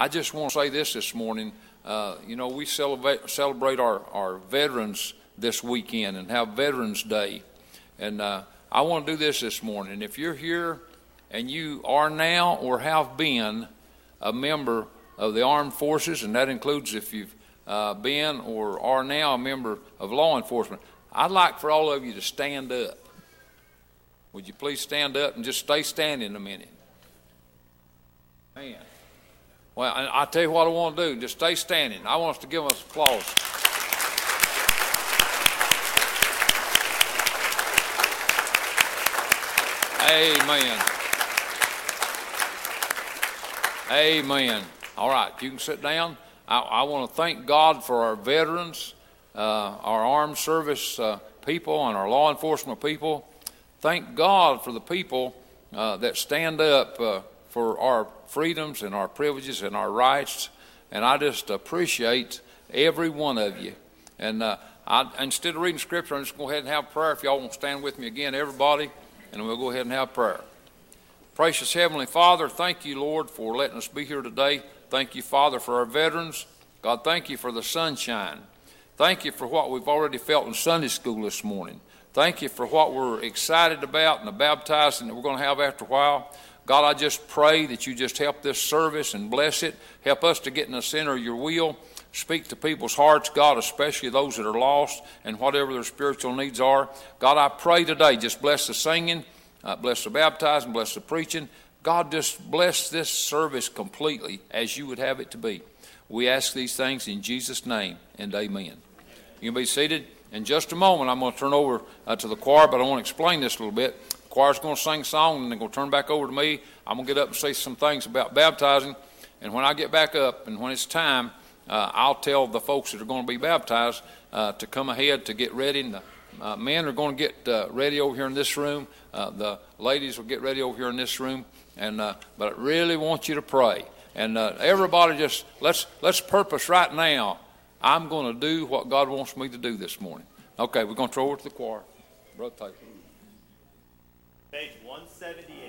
I just want to say this this morning. Uh, you know, we celebrate, celebrate our, our veterans this weekend and have Veterans Day. And uh, I want to do this this morning. If you're here and you are now or have been a member of the armed forces, and that includes if you've uh, been or are now a member of law enforcement, I'd like for all of you to stand up. Would you please stand up and just stay standing a minute? Man. Well, I- I'll tell you what I want to do. Just stay standing. I want us to give us applause. Amen. Amen. All right, you can sit down. I, I want to thank God for our veterans, uh, our armed service uh, people, and our law enforcement people. Thank God for the people uh, that stand up uh, for our freedoms and our privileges and our rights. And I just appreciate every one of you. And uh, I, instead of reading scripture, I'm just going to go ahead and have prayer. If y'all want to stand with me again, everybody, and we'll go ahead and have prayer. Precious Heavenly Father, thank you, Lord, for letting us be here today. Thank you, Father, for our veterans. God, thank you for the sunshine. Thank you for what we've already felt in Sunday school this morning. Thank you for what we're excited about and the baptizing that we're going to have after a while. God, I just pray that you just help this service and bless it. Help us to get in the center of your will. Speak to people's hearts, God, especially those that are lost and whatever their spiritual needs are. God, I pray today, just bless the singing, uh, bless the baptizing, bless the preaching. God, just bless this service completely as you would have it to be. We ask these things in Jesus' name and amen. You can be seated. In just a moment, I'm going to turn over uh, to the choir, but I want to explain this a little bit. Choir's going to sing a song, and they're going to turn back over to me. I'm going to get up and say some things about baptizing. And when I get back up and when it's time, uh, I'll tell the folks that are going to be baptized uh, to come ahead to get ready. And the uh, men are going to get uh, ready over here in this room. Uh, the ladies will get ready over here in this room. And uh, but I really want you to pray. And everybody, just let's let's purpose right now. I'm going to do what God wants me to do this morning. Okay, we're going to throw it to the choir. Brother Taylor. Page 178.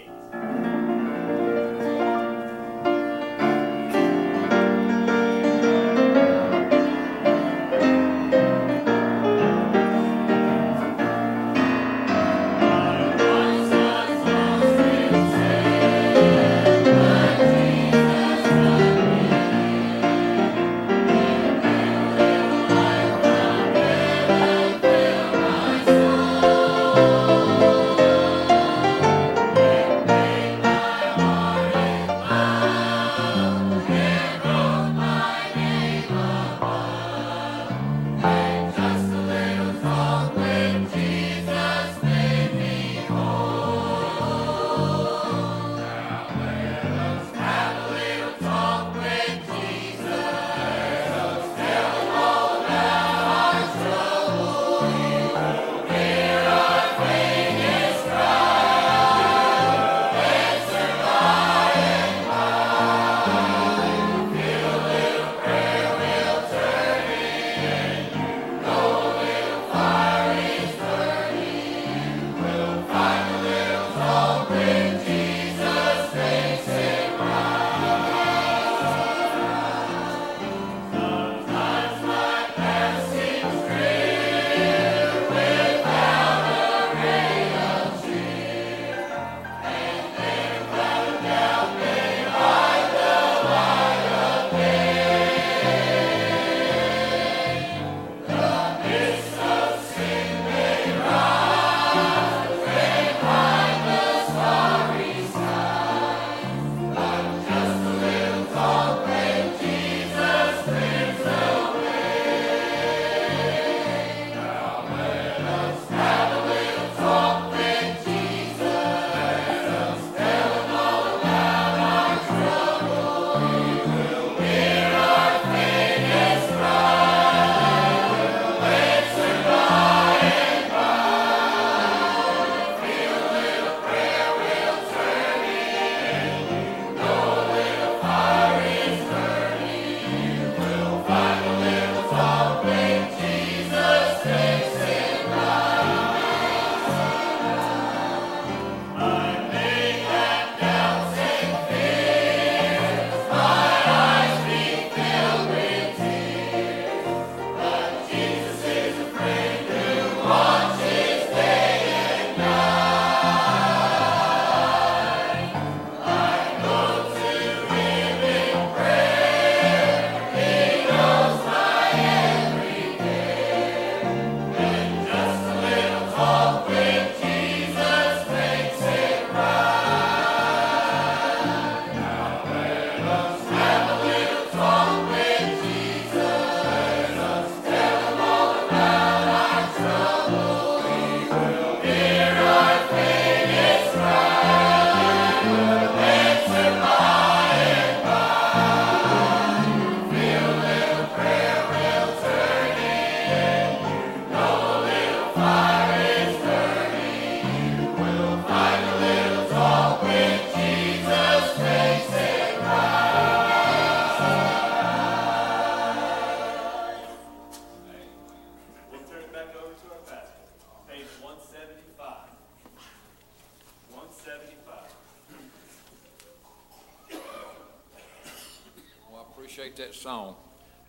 Song.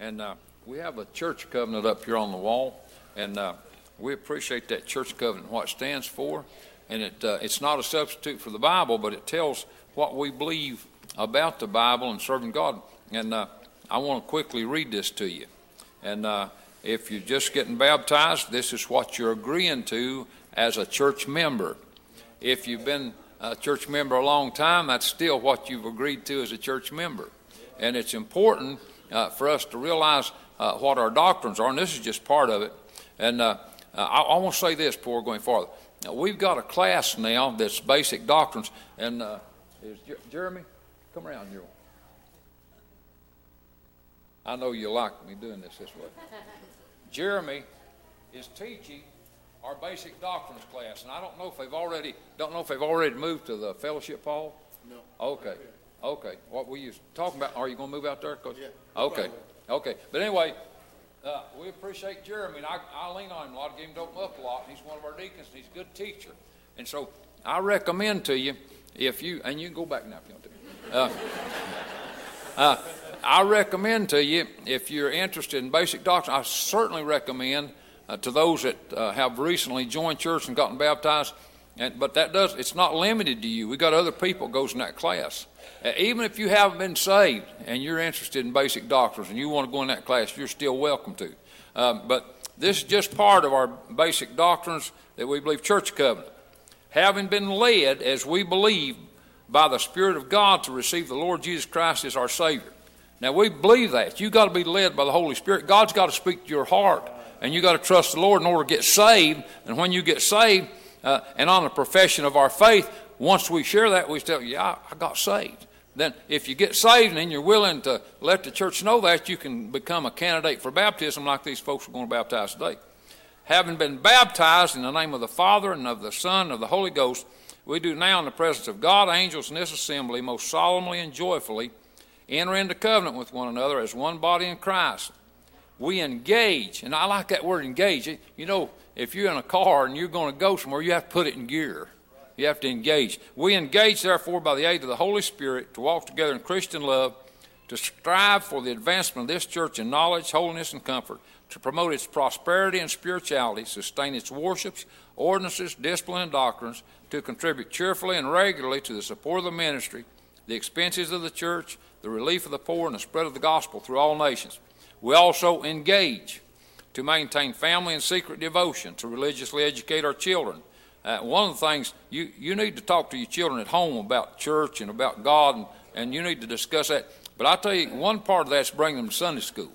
And uh, we have a church covenant up here on the wall, and uh, we appreciate that church covenant, what it stands for. And it, uh, it's not a substitute for the Bible, but it tells what we believe about the Bible and serving God. And uh, I want to quickly read this to you. And uh, if you're just getting baptized, this is what you're agreeing to as a church member. If you've been a church member a long time, that's still what you've agreed to as a church member. And it's important uh, for us to realize uh, what our doctrines are, and this is just part of it. And uh, uh I, I want to say this before going farther. Now, we've got a class now that's basic doctrines, and uh, is Jer- Jeremy, come around here. I know you like me doing this this way. Jeremy is teaching our basic doctrines class, and I don't know if they've already don't know if they've already moved to the fellowship hall. No. Okay. Okay. What were you talking about? Are you going to move out there? Yeah. Okay. Okay. But anyway, uh, we appreciate Jeremy, and I, I lean on him a lot. I give him to open up a lot. He's one of our deacons, and he's a good teacher. And so I recommend to you if you and you can go back now if you want to. Uh, uh, I recommend to you if you're interested in basic doctrine. I certainly recommend uh, to those that uh, have recently joined church and gotten baptized. And, but that does it's not limited to you. We got other people goes in that class. Uh, even if you haven't been saved and you're interested in basic doctrines and you want to go in that class, you're still welcome to. Um, but this is just part of our basic doctrines that we believe church covenant. Having been led, as we believe, by the Spirit of God to receive the Lord Jesus Christ as our Savior. Now we believe that. You've got to be led by the Holy Spirit. God's got to speak to your heart and you've got to trust the Lord in order to get saved. And when you get saved, uh, and on the profession of our faith, once we share that, we tell yeah, I got saved. Then, if you get saved and you're willing to let the church know that, you can become a candidate for baptism like these folks are going to baptize today. Having been baptized in the name of the Father and of the Son and of the Holy Ghost, we do now in the presence of God, angels, and this assembly most solemnly and joyfully enter into covenant with one another as one body in Christ we engage. And I like that word engage. You know, if you're in a car and you're going to go somewhere, you have to put it in gear. You have to engage. We engage, therefore, by the aid of the Holy Spirit to walk together in Christian love, to strive for the advancement of this church in knowledge, holiness, and comfort, to promote its prosperity and spirituality, sustain its worships, ordinances, discipline, and doctrines, to contribute cheerfully and regularly to the support of the ministry, the expenses of the church, the relief of the poor, and the spread of the gospel through all nations we also engage to maintain family and secret devotion, to religiously educate our children. Uh, one of the things you, you need to talk to your children at home about church and about God, and, and you need to discuss that. But I tell you, one part of that's bring them to Sunday school.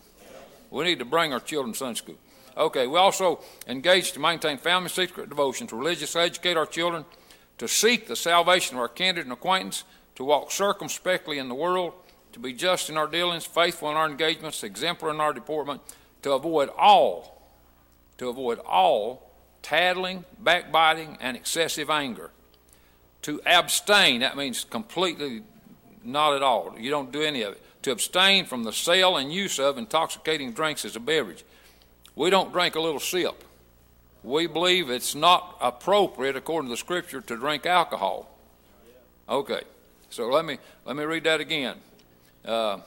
We need to bring our children to Sunday school. Okay, we also engage to maintain family secret devotion, to religiously educate our children, to seek the salvation of our kindred and acquaintance, to walk circumspectly in the world, to be just in our dealings, faithful in our engagements, exemplary in our deportment, to avoid all, to avoid all tattling, backbiting, and excessive anger. To abstain, that means completely not at all. You don't do any of it. To abstain from the sale and use of intoxicating drinks as a beverage. We don't drink a little sip. We believe it's not appropriate, according to the scripture, to drink alcohol. Okay, so let me let me read that again. Uh,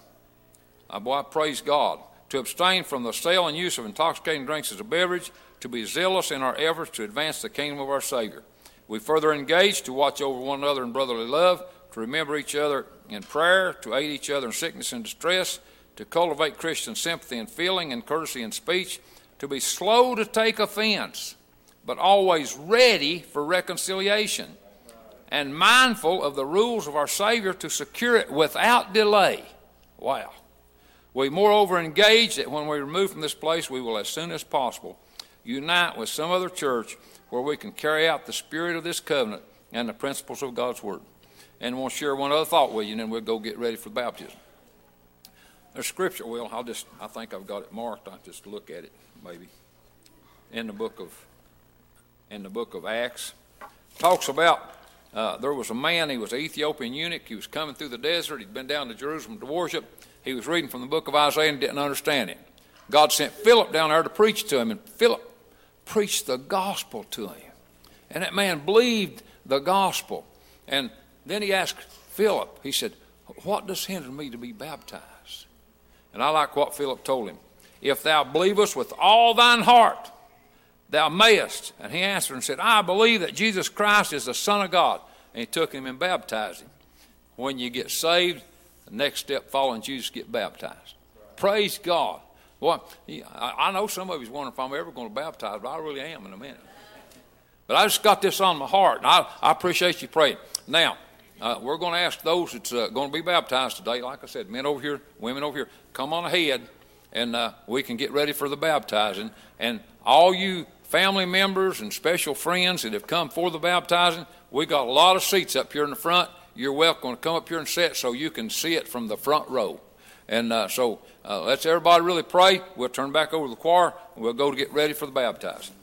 boy, I praise God. To abstain from the sale and use of intoxicating drinks as a beverage, to be zealous in our efforts to advance the kingdom of our Savior. We further engage to watch over one another in brotherly love, to remember each other in prayer, to aid each other in sickness and distress, to cultivate Christian sympathy and feeling and courtesy in speech, to be slow to take offense, but always ready for reconciliation and mindful of the rules of our Savior to secure it without delay. Wow. We moreover engage that when we remove from this place, we will as soon as possible unite with some other church where we can carry out the spirit of this covenant and the principles of God's Word. And we'll share one other thought with you, and then we'll go get ready for baptism. There's scripture, well, I'll just, I think I've got it marked. I'll just look at it, maybe. In the book of, in the book of Acts. Talks about uh, there was a man, he was an Ethiopian eunuch. He was coming through the desert. He'd been down to Jerusalem to worship. He was reading from the book of Isaiah and didn't understand it. God sent Philip down there to preach to him, and Philip preached the gospel to him. And that man believed the gospel. And then he asked Philip, he said, What does hinder me to be baptized? And I like what Philip told him. If thou believest with all thine heart, thou mayest. And he answered and said, I believe that Jesus Christ is the Son of God. And he took him and baptized him. When you get saved, the next step following Jesus, get baptized. Praise God. Boy, I know some of you's wondering if I'm ever going to baptize, but I really am in a minute. But I just got this on my heart, and I, I appreciate you praying. Now, uh, we're going to ask those that's uh, going to be baptized today, like I said, men over here, women over here, come on ahead, and uh, we can get ready for the baptizing. And all you family members and special friends that have come for the baptizing, we got a lot of seats up here in the front. You're welcome to come up here and sit so you can see it from the front row. And uh, so uh, let's everybody really pray. We'll turn back over to the choir and we'll go to get ready for the baptizing.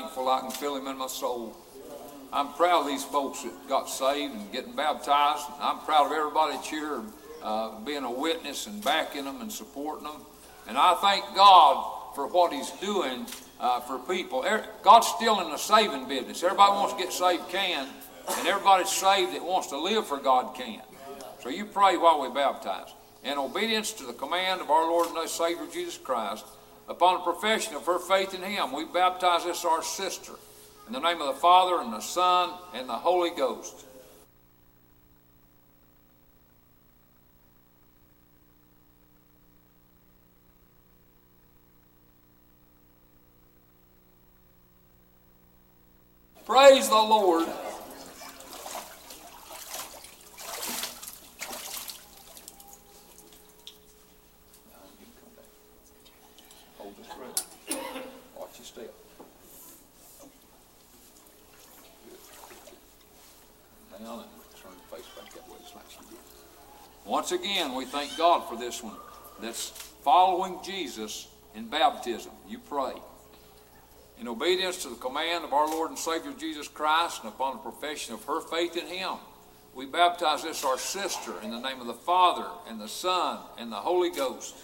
Thankful I can feel Him in my soul. I'm proud of these folks that got saved and getting baptized. I'm proud of everybody that's here uh, being a witness and backing them and supporting them. And I thank God for what He's doing uh, for people. Er- God's still in the saving business. Everybody wants to get saved can, and everybody saved that wants to live for God can. So you pray while we baptize. In obedience to the command of our Lord and our Savior Jesus Christ, upon the profession of her faith in Him, we baptize this our sister. In the name of the Father, and the Son, and the Holy Ghost. Praise the Lord. Hold this ready. Watch your step. Down and turn your face back that way just like she did. Once again, we thank God for this one that's following Jesus in baptism. You pray. In obedience to the command of our Lord and Savior Jesus Christ and upon the profession of her faith in Him, we baptize this our sister in the name of the Father and the Son and the Holy Ghost.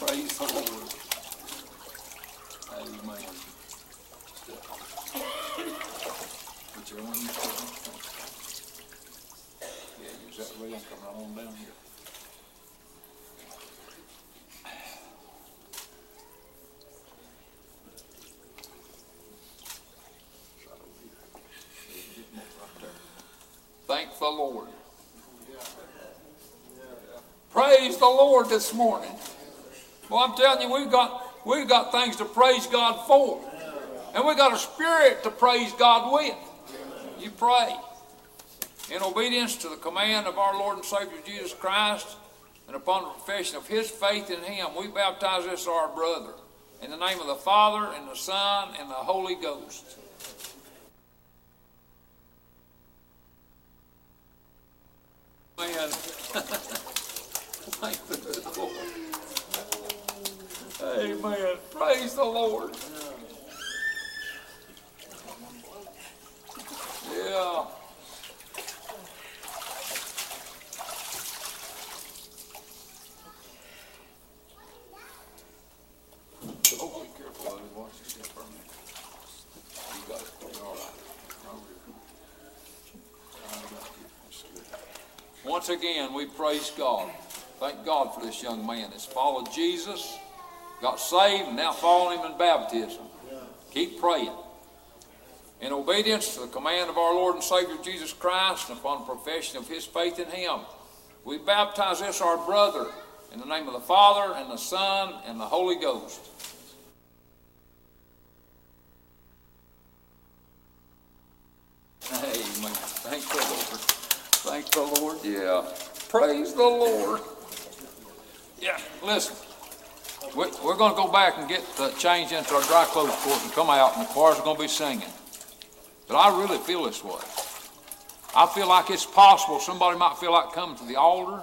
Praise the Lord. Amen. Whichever one you choose. Yeah, use that rail and come right on down here. Thank the Lord. Praise the Lord this morning. Well, I'm telling you, we've got we've got things to praise God for. And we've got a spirit to praise God with. You pray. In obedience to the command of our Lord and Savior Jesus Christ, and upon the profession of his faith in him, we baptize this our brother. In the name of the Father, and the Son, and the Holy Ghost. Man. Amen. Praise the Lord. Yeah. Once again, we praise God. Thank God for this young man that's followed Jesus, got saved, and now following him in baptism. Keep praying. In obedience to the command of our Lord and Savior Jesus Christ, and upon profession of his faith in him, we baptize this our brother in the name of the Father, and the Son, and the Holy Ghost. Amen. Thank the Lord. Thank the Lord. Yeah. Praise the Lord. Yeah. Listen. We, we're going to go back and get uh, changed into our dry clothes court and come out, and the choirs are going to be singing. But I really feel this way. I feel like it's possible somebody might feel like coming to the altar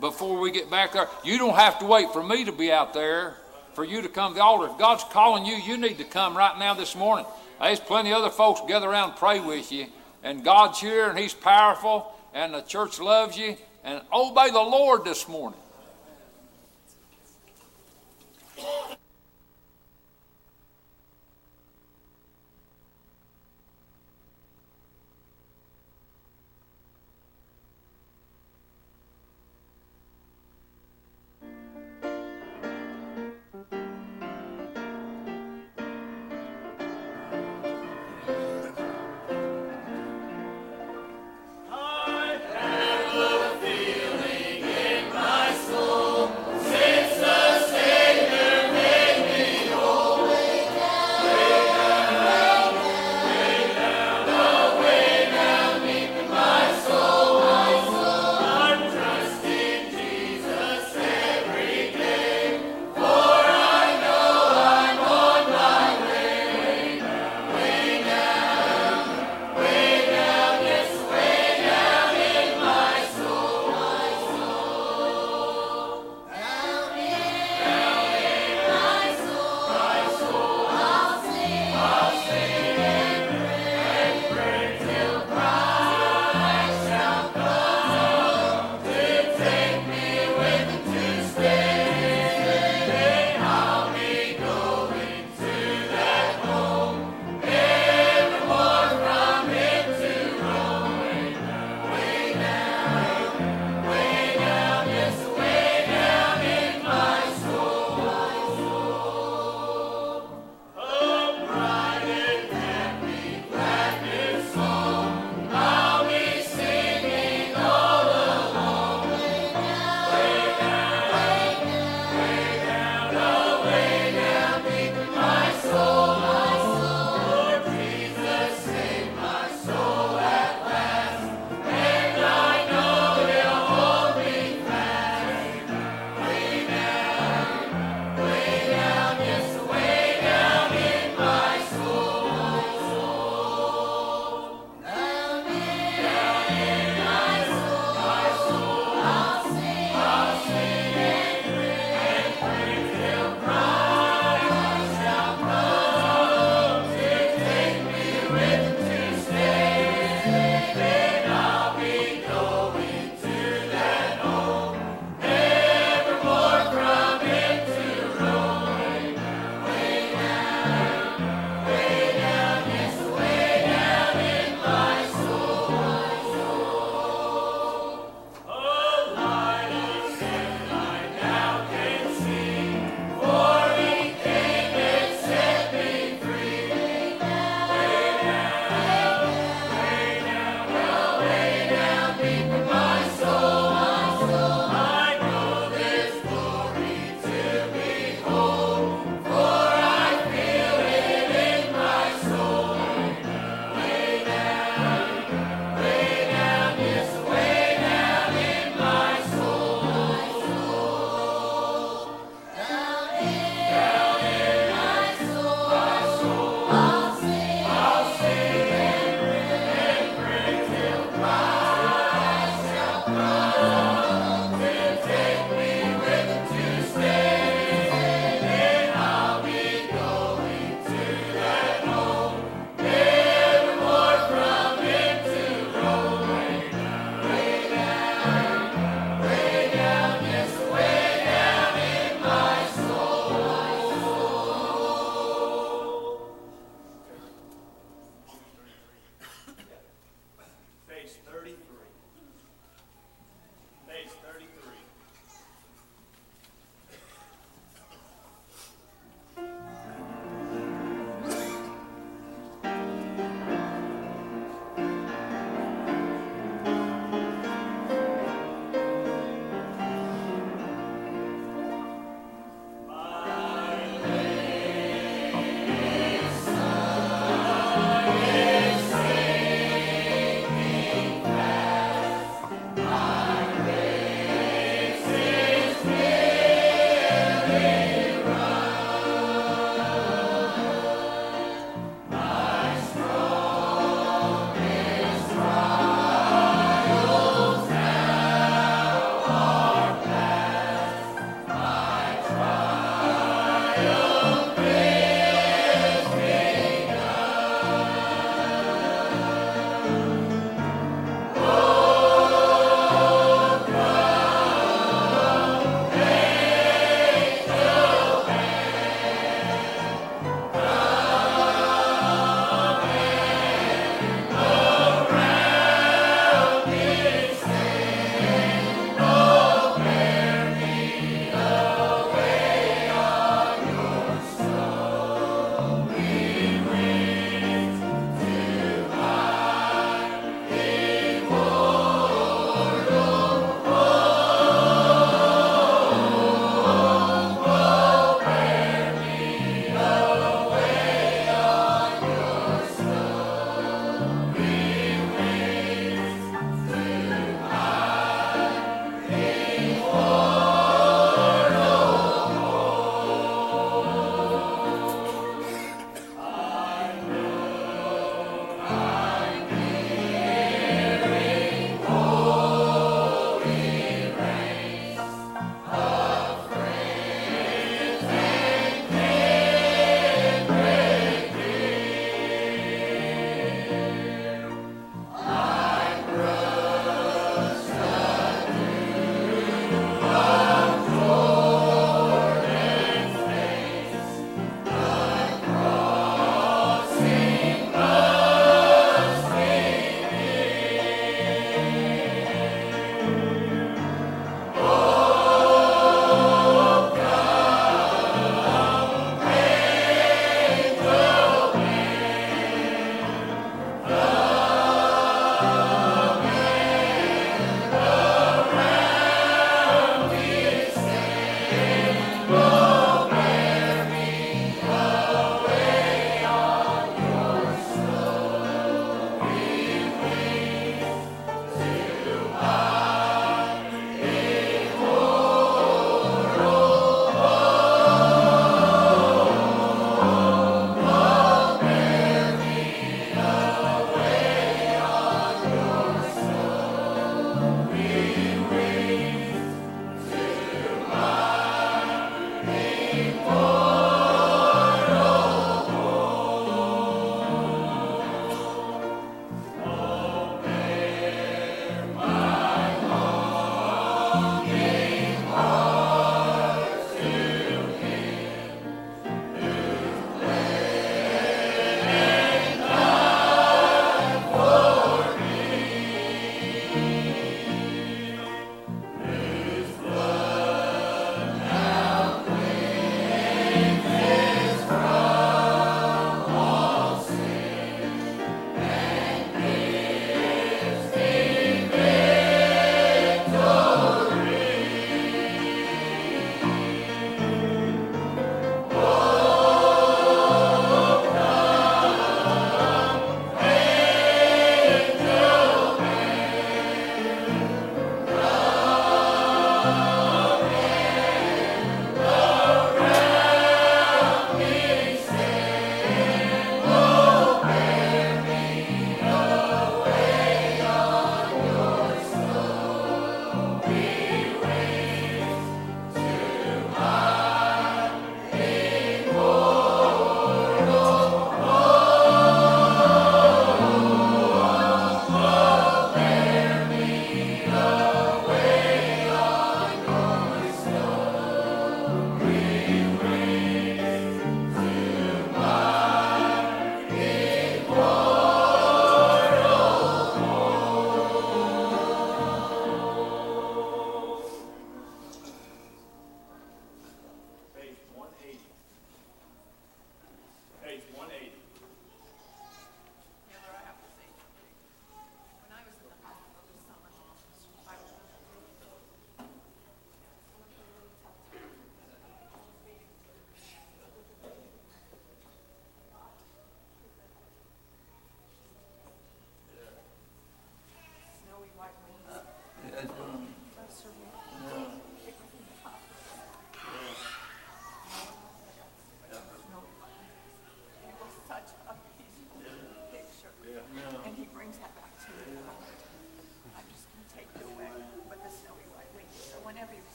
before we get back there. You don't have to wait for me to be out there for you to come to the altar. If God's calling you, you need to come right now this morning. There's plenty of other folks gather around and pray with you. And God's here and He's powerful and the church loves you. And obey the Lord this morning.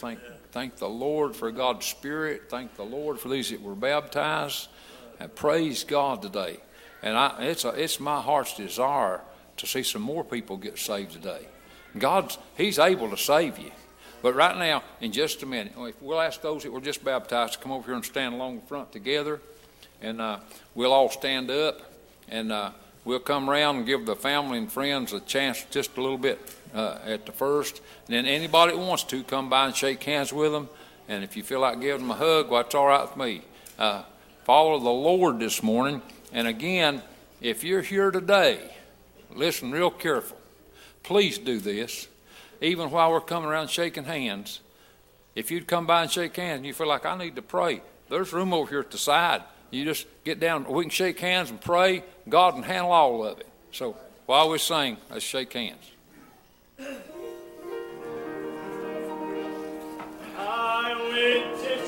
Thank, thank the Lord for God's Spirit. Thank the Lord for these that were baptized. And praise God today. And I, it's, a, it's my heart's desire to see some more people get saved today. God's, He's able to save you. But right now, in just a minute, we'll ask those that were just baptized to come over here and stand along the front together, and uh, we'll all stand up, and uh, we'll come around and give the family and friends a chance just a little bit uh, at the first. And then anybody that wants to come by and shake hands with them, and if you feel like giving them a hug, well, that's all right with me. Uh, follow the Lord this morning. And again, if you're here today, listen real careful. Please do this. Even while we're coming around shaking hands, if you'd come by and shake hands and you feel like I need to pray, there's room over here at the side. You just get down. We can shake hands and pray. God can handle all of it. So while we sing, let's shake hands. I went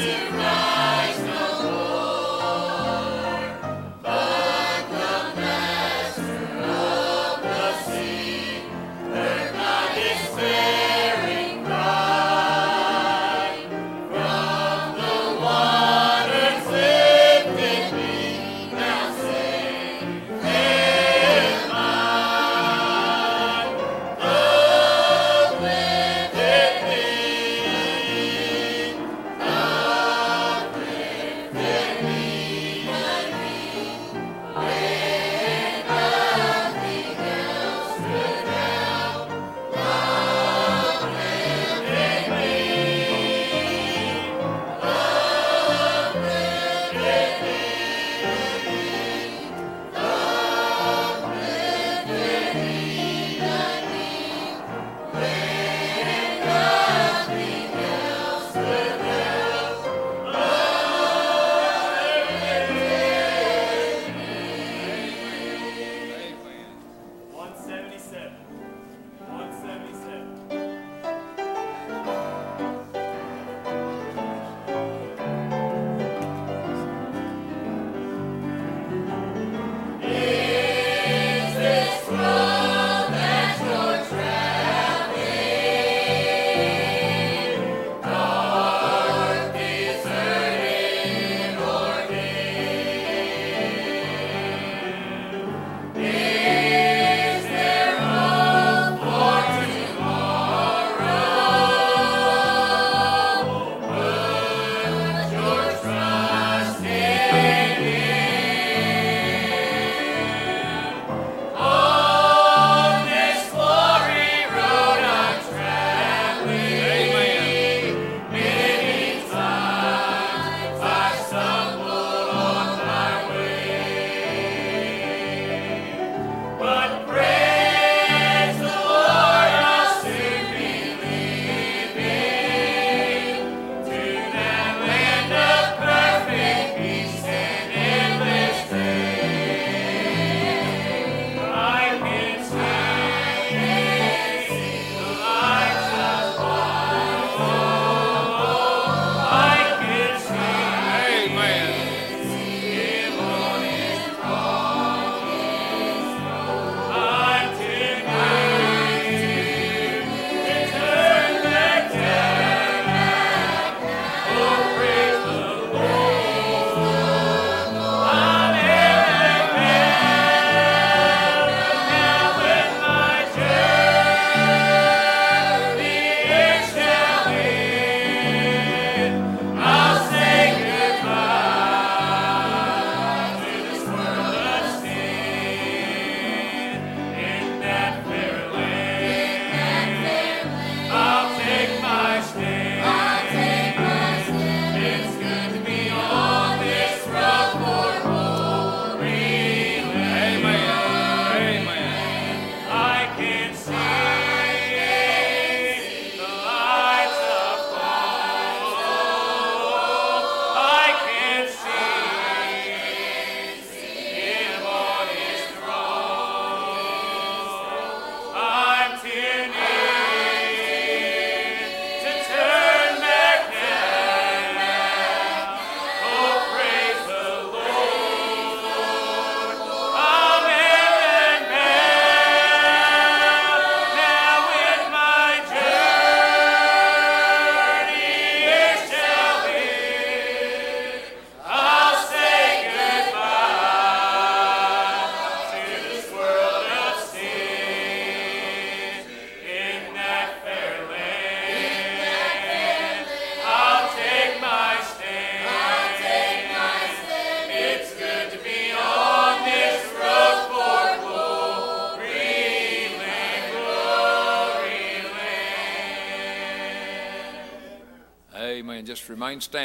Spirit.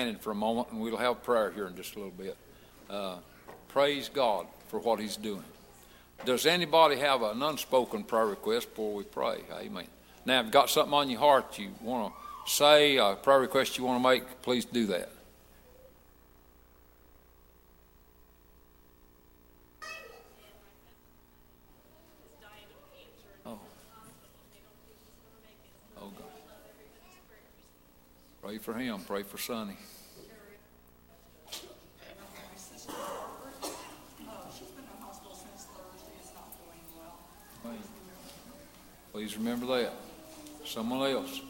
Standing for a moment, and we'll have prayer here in just a little bit. Uh, praise God for what He's doing. Does anybody have an unspoken prayer request before we pray? Amen. Now, if you've got something on your heart you want to say, a prayer request you want to make, please do that. Oh. Oh, God. Pray for him. Pray for Sonny. She's been in hospital since Thursday, it's not going well. Please remember that. Someone else.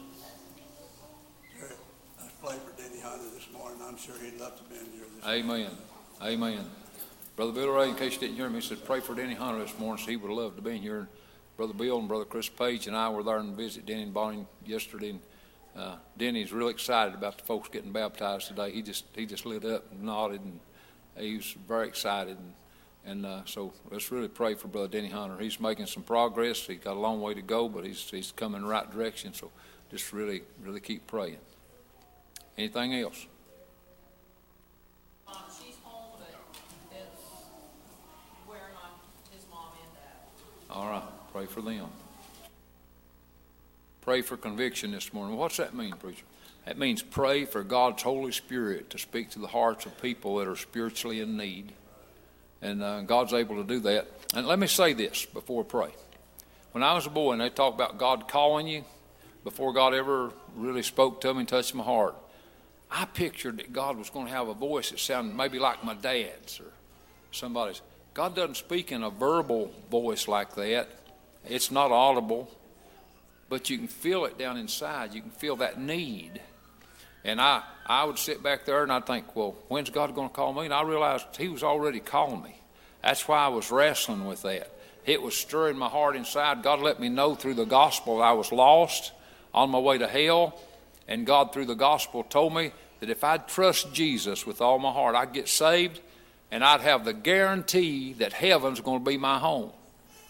I played for Denny Hunter this morning. I'm sure he'd love to be in here this Amen. Amen. Brother Bill Ray, in case you didn't hear me, he said, pray for Denny Hunter this morning, so he would have loved to be in here. Brother Bill and Brother Chris Page and I were there and visit Denny and Bonnie yesterday, and uh, Denny's really excited about the folks getting baptized today. He just he just lit up and nodded, and he was very excited. And, and uh, so let's really pray for Brother Denny Hunter. He's making some progress. He's got a long way to go, but he's he's coming in the right direction. So just really really keep praying. Anything else? Um, home, but it's wearing on his mom and dad. All right, pray for them. Pray for conviction this morning. What's that mean, preacher? That means pray for God's Holy Spirit to speak to the hearts of people that are spiritually in need. And uh, God's able to do that. And let me say this before I pray. When I was a boy and they talked about God calling you, before God ever really spoke to me and touched my heart, I pictured that God was going to have a voice that sounded maybe like my dad's or somebody's. God doesn't speak in a verbal voice like that. It's not audible, but you can feel it down inside. You can feel that need. And I, I would sit back there and I'd think, well, when's God going to call me? And I realized He was already calling me. That's why I was wrestling with that. It was stirring my heart inside. God let me know through the gospel I was lost on my way to hell. And God, through the gospel, told me that if I'd trust Jesus with all my heart, I'd get saved and I'd have the guarantee that heaven's going to be my home.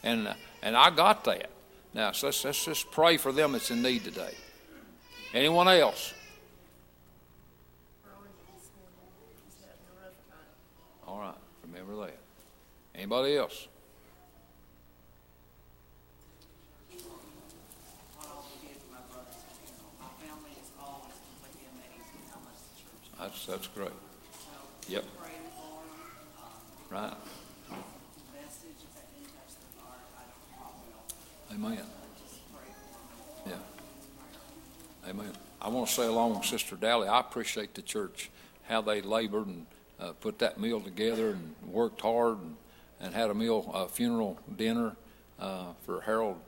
And, and I got that. Now, so let's, let's just pray for them that's in need today. Anyone else? All right, remember that. Anybody else? what all we did for my brother's funeral. My family is always completely amazed at how much the church does. That's, that's great. So, Yep. Pray for them, um, Right. message, if that their heart, I don't know how well, Amen. Yeah. Amen. I want to say along with Sister Dally, I appreciate the church, how they labored and uh, put that meal together and worked hard and, and had a meal, uh, funeral dinner uh, for Harold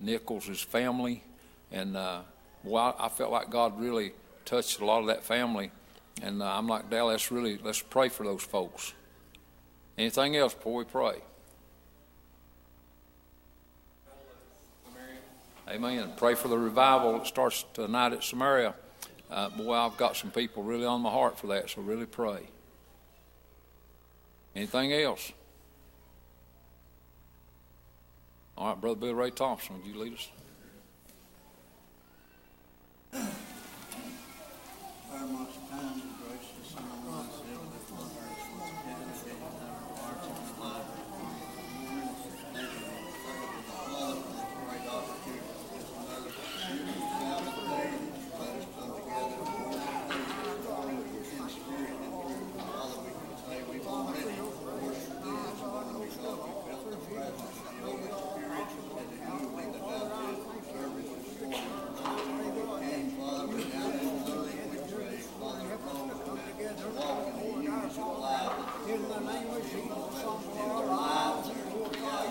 Nichols' family. And uh, well, I, felt like God really touched a lot of that family. And uh, I'm like, Dally, let's really, let's pray for those folks. Anything else before we pray? Amen. Pray for the revival that starts tonight at Samaria. Uh, boy, I've got some people really on my heart for that, so really pray. Anything else? All right, Brother Bill Ray Thompson, would you lead us? Our most kind and gracious and wise Heavenly Father, as we dedicate our hearts and our lives to you, Father, for this great opportunity, this another Sabbath day that you let us come together and worship in spirit and truth. Father, we can say we've already worshiped you this morning because we felt the presence of the Holy Spirit and the moving the baptism service this morning. We came, Father, we're down this early and we pray, Father, Lord, to walk in the newness of life. In the name of Jesus, In our lives, Lord God,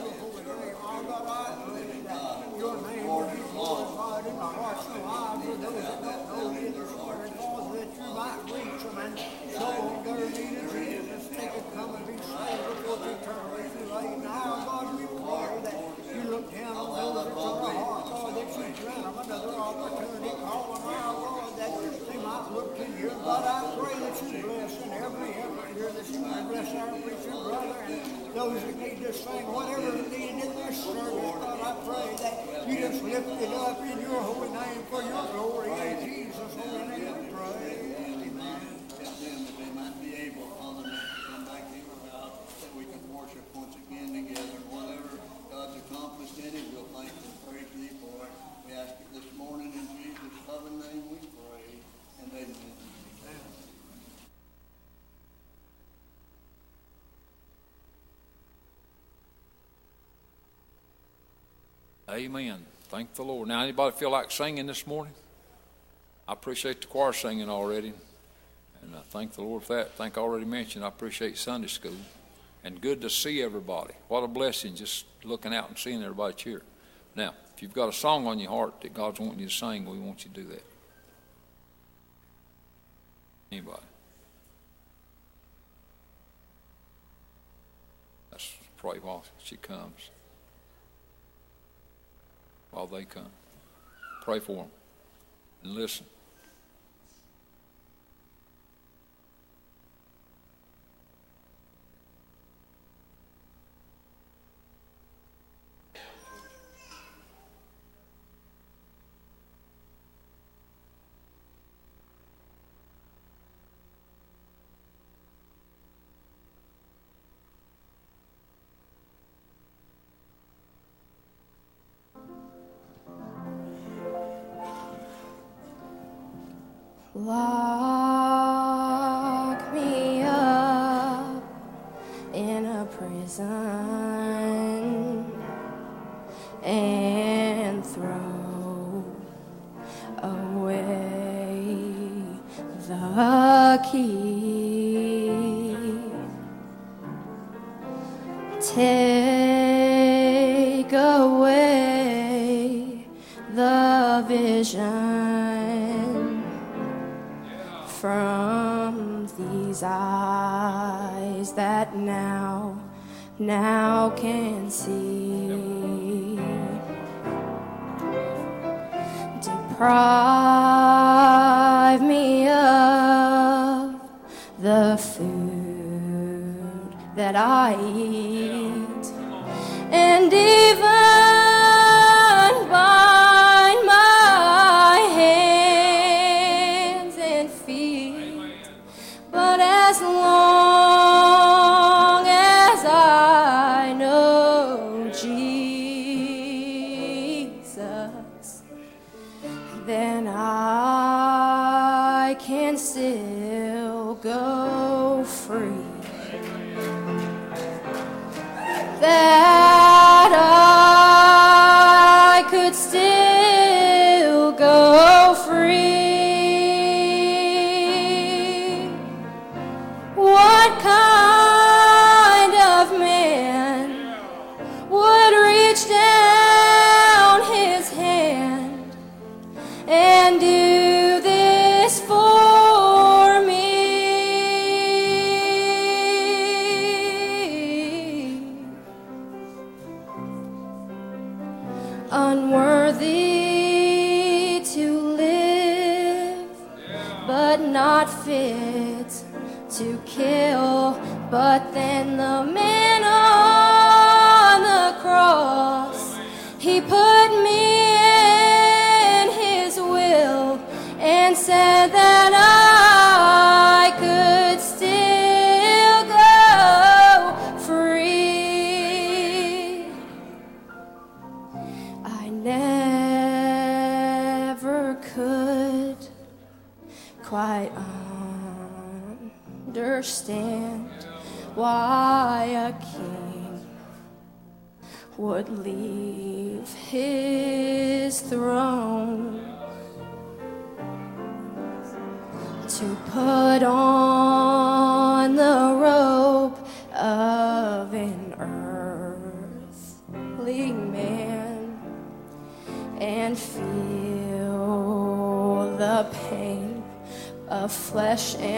your name will be glorified in the hearts and lives of those that don't know you this morning, Father, that you might reach them and show them their need of Jesus. They can come and be saved before they turn away too late. Now, God, we pray that you look down on those that are our heart, God, that you grant them another opportunity, call them out, Lord, that they might look to you. God, I pray that you bless in every effort here this morning. Bless our preacher brother and those that need to sing, whatever is needed in their service. God, I pray that you just lift it up in your holy name for your glory. In Jesus' holy name we pray. Amen. Amen. Thank the Lord. Now, anybody feel like singing this morning? I appreciate the choir singing already. And I thank the Lord for that. Thank I already mentioned, I appreciate Sunday school. And good to see everybody. What a blessing just looking out and seeing everybody cheer. Now, if you've got a song on your heart that God's wanting you to sing, we want you to do that. Anybody? Let's pray while she comes. While they come. Pray for them. And listen.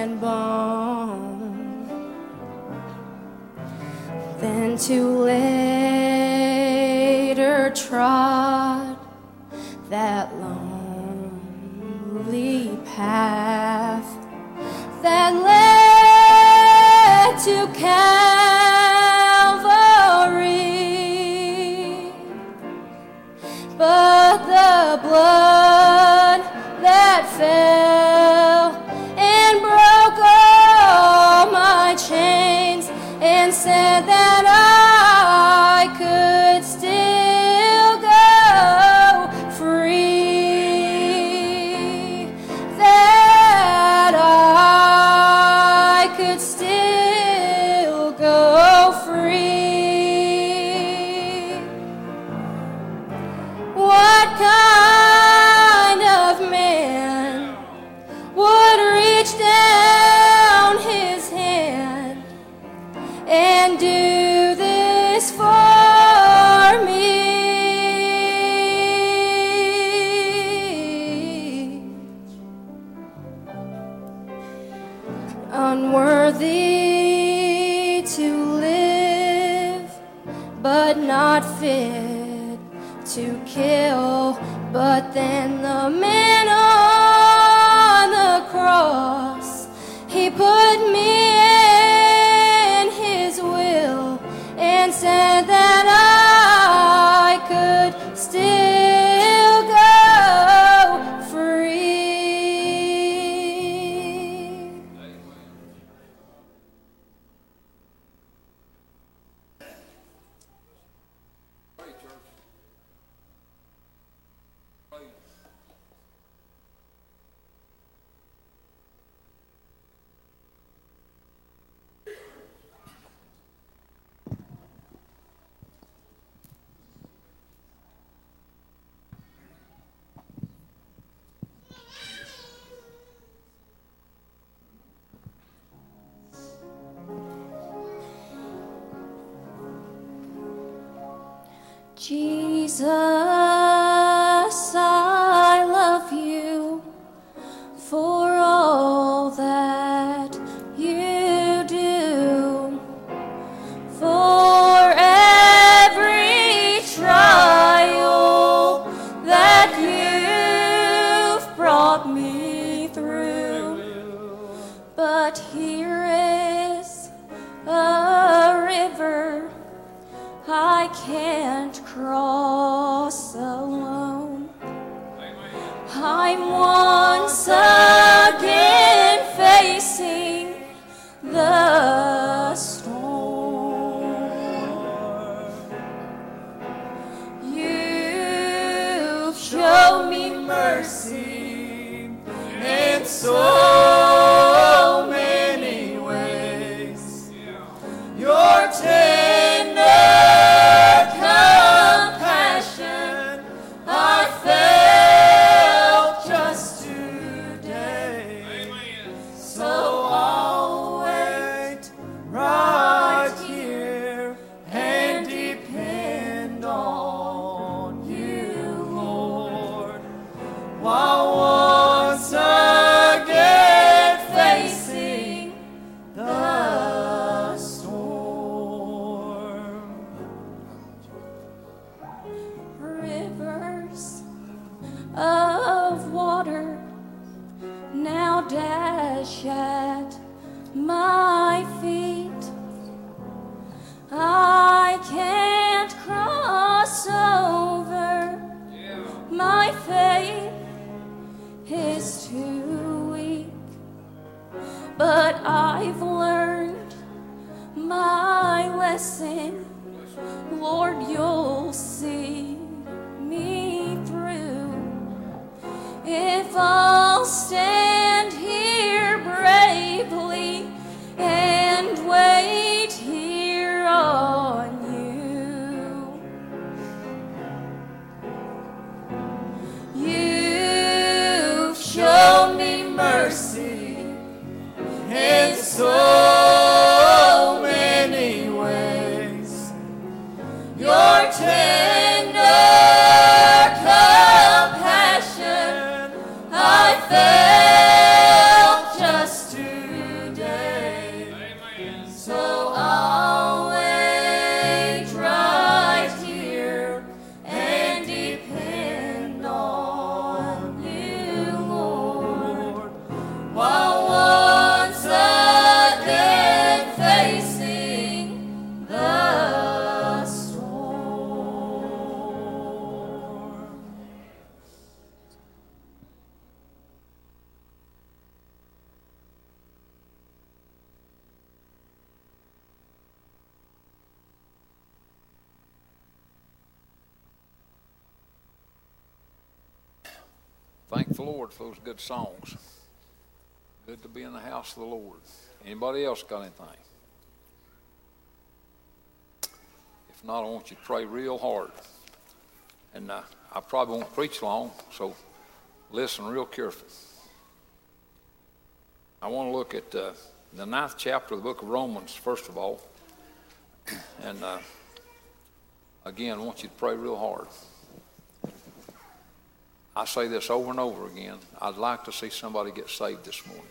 And bone. Jesus. those good songs. Good to be in the house of the Lord. Anybody else got anything? If not, I want you to pray real hard. And uh, I probably won't preach long, so listen real carefully. I want to look at uh, the ninth chapter of the book of Romans, first of all. And uh, again, I want you to pray real hard. I say this over and over again. I'd like to see somebody get saved this morning.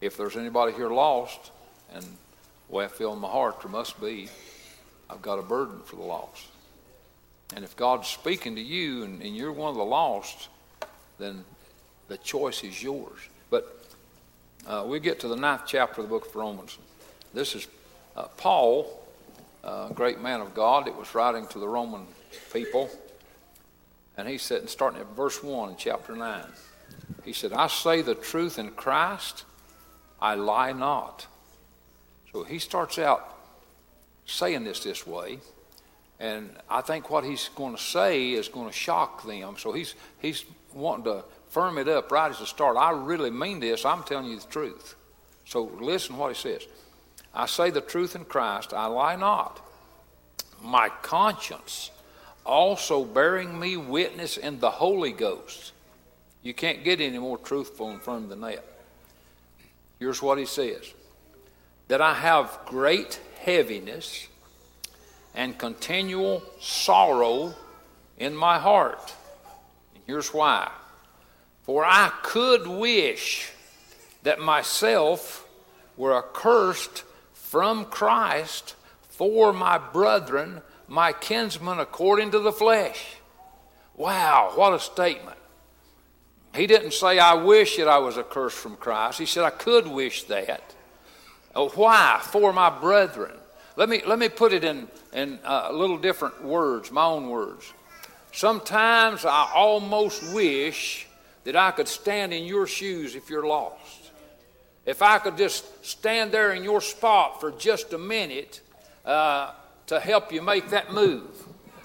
If there's anybody here lost, and the way I feel in my heart, there must be, I've got a burden for the lost. And if God's speaking to you and, and you're one of the lost, then the choice is yours. But uh, we get to the ninth chapter of the book of Romans. This is uh, Paul, a great man of God, that was writing to the Roman people. And he said, starting at verse 1 in chapter 9, he said, I say the truth in Christ, I lie not. So he starts out saying this this way. And I think what he's going to say is going to shock them. So he's, he's wanting to firm it up right as a start. I really mean this. I'm telling you the truth. So listen what he says. I say the truth in Christ, I lie not. My conscience also bearing me witness in the Holy Ghost. You can't get any more truthful and firm than that. Here's what he says that I have great heaviness and continual sorrow in my heart. And here's why. For I could wish that myself were accursed from Christ for my brethren, my kinsman according to the flesh. Wow, what a statement. He didn't say, I wish that I was accursed from Christ. He said, I could wish that. Oh, why? For my brethren. Let me, let me put it in, in uh, a little different words, my own words. Sometimes I almost wish that I could stand in your shoes if you're lost. If I could just stand there in your spot for just a minute uh, to help you make that move.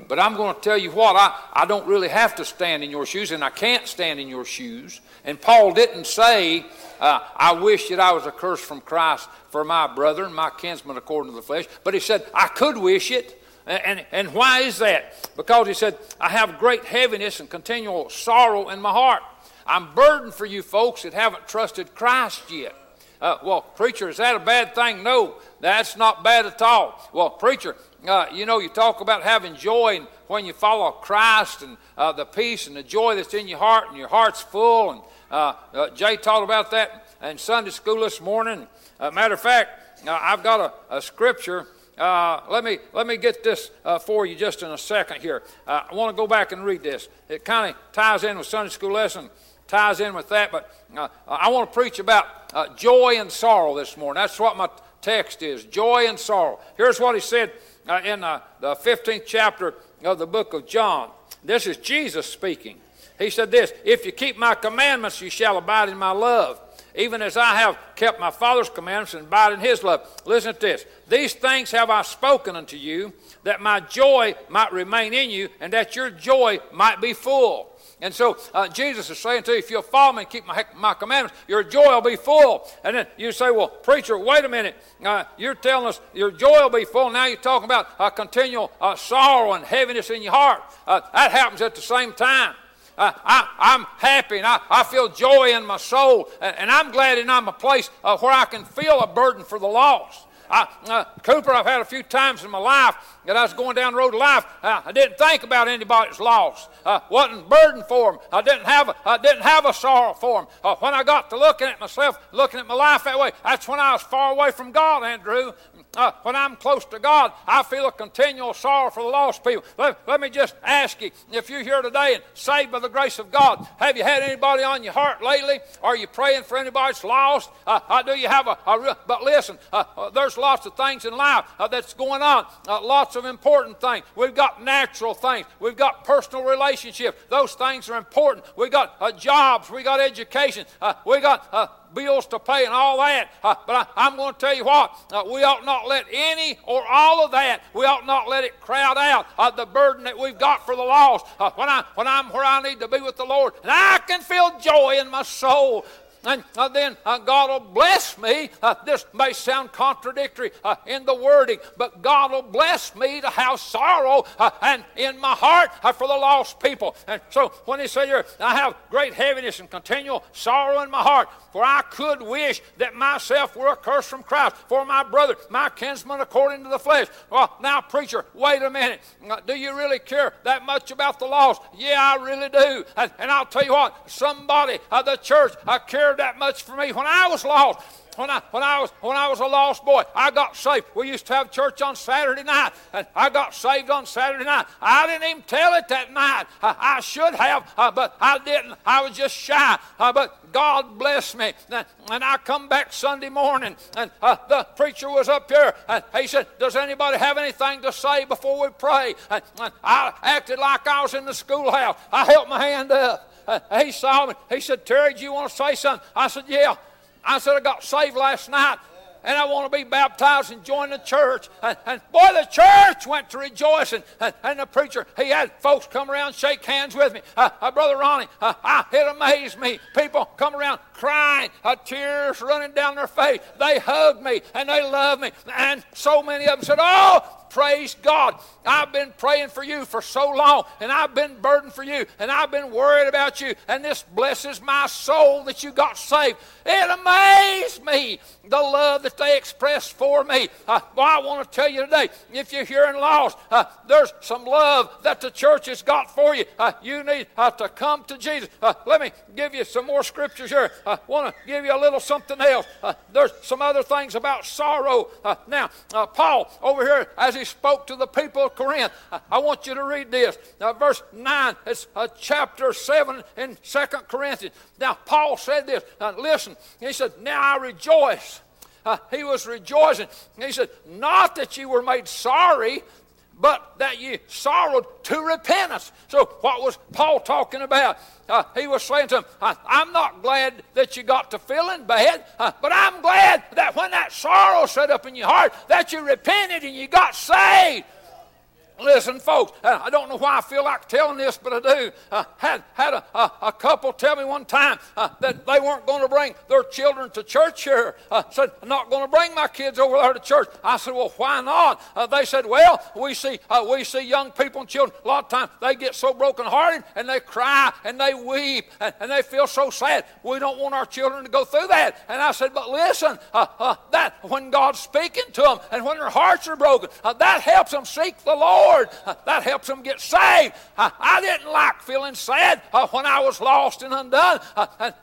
But I'm going to tell you what, I, I don't really have to stand in your shoes, and I can't stand in your shoes. And Paul didn't say, uh, I wish that I was accursed from Christ for my brethren, my kinsmen according to the flesh. But he said, I could wish it. And, and, and why is that? Because he said, I have great heaviness and continual sorrow in my heart. I'm burdened for you folks that haven't trusted Christ yet. Uh, well, preacher, is that a bad thing? No, that's not bad at all. Well, preacher, uh, you know, you talk about having joy and when you follow Christ and uh, the peace and the joy that's in your heart and your heart's full. And uh, uh, Jay taught about that in Sunday school this morning. Uh, matter of fact, I've got a, a scripture. let me let me get this for you just in a second here. I want to go back and read this. It kind of ties in with Sunday school lesson ties in with that, but uh, I want to preach about uh, joy and sorrow this morning. That's what my text is joy and sorrow. Here's what he said uh, in uh, the 15th chapter of the book of John. This is Jesus speaking. He said this If you keep my commandments, you shall abide in my love, even as I have kept my Father's commandments and abide in his love. Listen to this. These things have I spoken unto you, that my joy might remain in you, and that your joy might be full. And so uh, Jesus is saying to you, if you'll follow me and keep my, my commandments, your joy will be full. And then you say, well, preacher, wait a minute. Uh, you're telling us your joy will be full. Now you're talking about a continual uh, sorrow and heaviness in your heart. Uh, that happens at the same time. Uh, I, am happy and I, I, feel joy in my soul. And, and I'm glad and I'm a place uh, where I can feel a burden for the lost. I, uh, Cooper, I've had a few times in my life that I was going down the road of life. Uh, I didn't think about anybody's loss. Uh, wasn't burdened for them. I didn't have a, I didn't have a sorrow for them. Uh, when I got to looking at myself, looking at my life that way, that's when I was far away from God, Andrew. Uh, when I'm close to God, I feel a continual sorrow for the lost people. Let, let me just ask you if you're here today and saved by the grace of God, have you had anybody on your heart lately? Are you praying for anybody that's lost? Uh, uh, do you have a, a but listen, uh, uh, there's lots of things in life uh, that's going on, lots of important things. We've got natural things, we've got personal relationships. Those things are important. We've got jobs, we've got education, we've got bills to pay and all that. Uh, but I, am going to tell you what, uh, we ought not let any or all of that, we ought not let it crowd out uh, the burden that we've got for the lost. Uh, when, I, when I'm where I need to be with the Lord, and I can feel joy in my soul. And uh, then uh, God will bless me. Uh, this may sound contradictory uh, in the wording, but God will bless me to have sorrow uh, and in my heart uh, for the lost people. And so when he said I have great heaviness and continual sorrow in my heart, for I could wish that myself were accursed from Christ for my brother, my kinsman according to the flesh. Well, now, preacher, wait a minute. Uh, Do you really care that much about the lost? Yeah, I really do. And, and I'll tell you what, somebody at the church uh, cared that much for me when I was lost. When I, when, I was, when I was a lost boy, I got saved. We used to have church on Saturday night, and I got saved on Saturday night. I didn't even tell it that night. I, I should have, uh, but I didn't. I was just shy. Uh, but God bless me. And, I come back Sunday morning, and uh, the preacher was up here, and he said, Does anybody have anything to say before we pray? And, and I acted like I was in the schoolhouse. I held my hand up. He saw me. He said, Terry, do you want to say something? I said, Yeah. I said, I got saved last night and I want to be baptized and join the church. And, and boy, the church went to rejoicing. And, and, the preacher, he had folks come around shake hands with me. Uh, uh, Brother Ronnie, uh, it amazed me. People come around crying, uh, tears running down their face. They hugged me and they loved me. And so many of them said, Oh, praise God. I've been praying for you for so long, and I've been burdened for you, and I've been worried about you, and this blesses my soul that you got saved. It amazed me the love that they expressed for me. Uh, well, I want to tell you today if you're hearing lost, uh, there's some love that the church has got for you. Uh, you need uh, to come to Jesus. Uh, let me give you some more scriptures here. I want to give you a little something else. Uh, there's some other things about sorrow. Uh, now, uh, Paul over here, as he spoke to the people of Corinth, I want you to read this. Now, verse 9, it's uh, chapter 7 in Second Corinthians. Now, Paul said this. Uh, listen, he said, Now I rejoice. Uh, he was rejoicing. He said, Not that you were made sorry, but that you sorrowed to repentance. So, what was Paul talking about? Uh, he was saying to them, uh, I'm not glad that you got to feeling bad, uh, but I'm glad that when that sorrow set up in your heart, that you repented and you got saved. Listen, folks, uh, I don't know why I feel like telling this, but I do. Uh, had had a, a, a, couple tell me one time uh, that they weren't going to bring their children to church here. Uh, said, I'm not going to bring my kids over there to church. I said, well, why not? Uh, they said, well, we see we see young people and children. A lot of times they get so brokenhearted and they cry and they weep and, and, they feel so sad. We don't want our children to go through that. And I said, but listen, that when God's speaking to them and when their hearts are broken, that helps them seek the Lord. Lord. That helps them get saved. I didn't like feeling sad when I was lost and undone.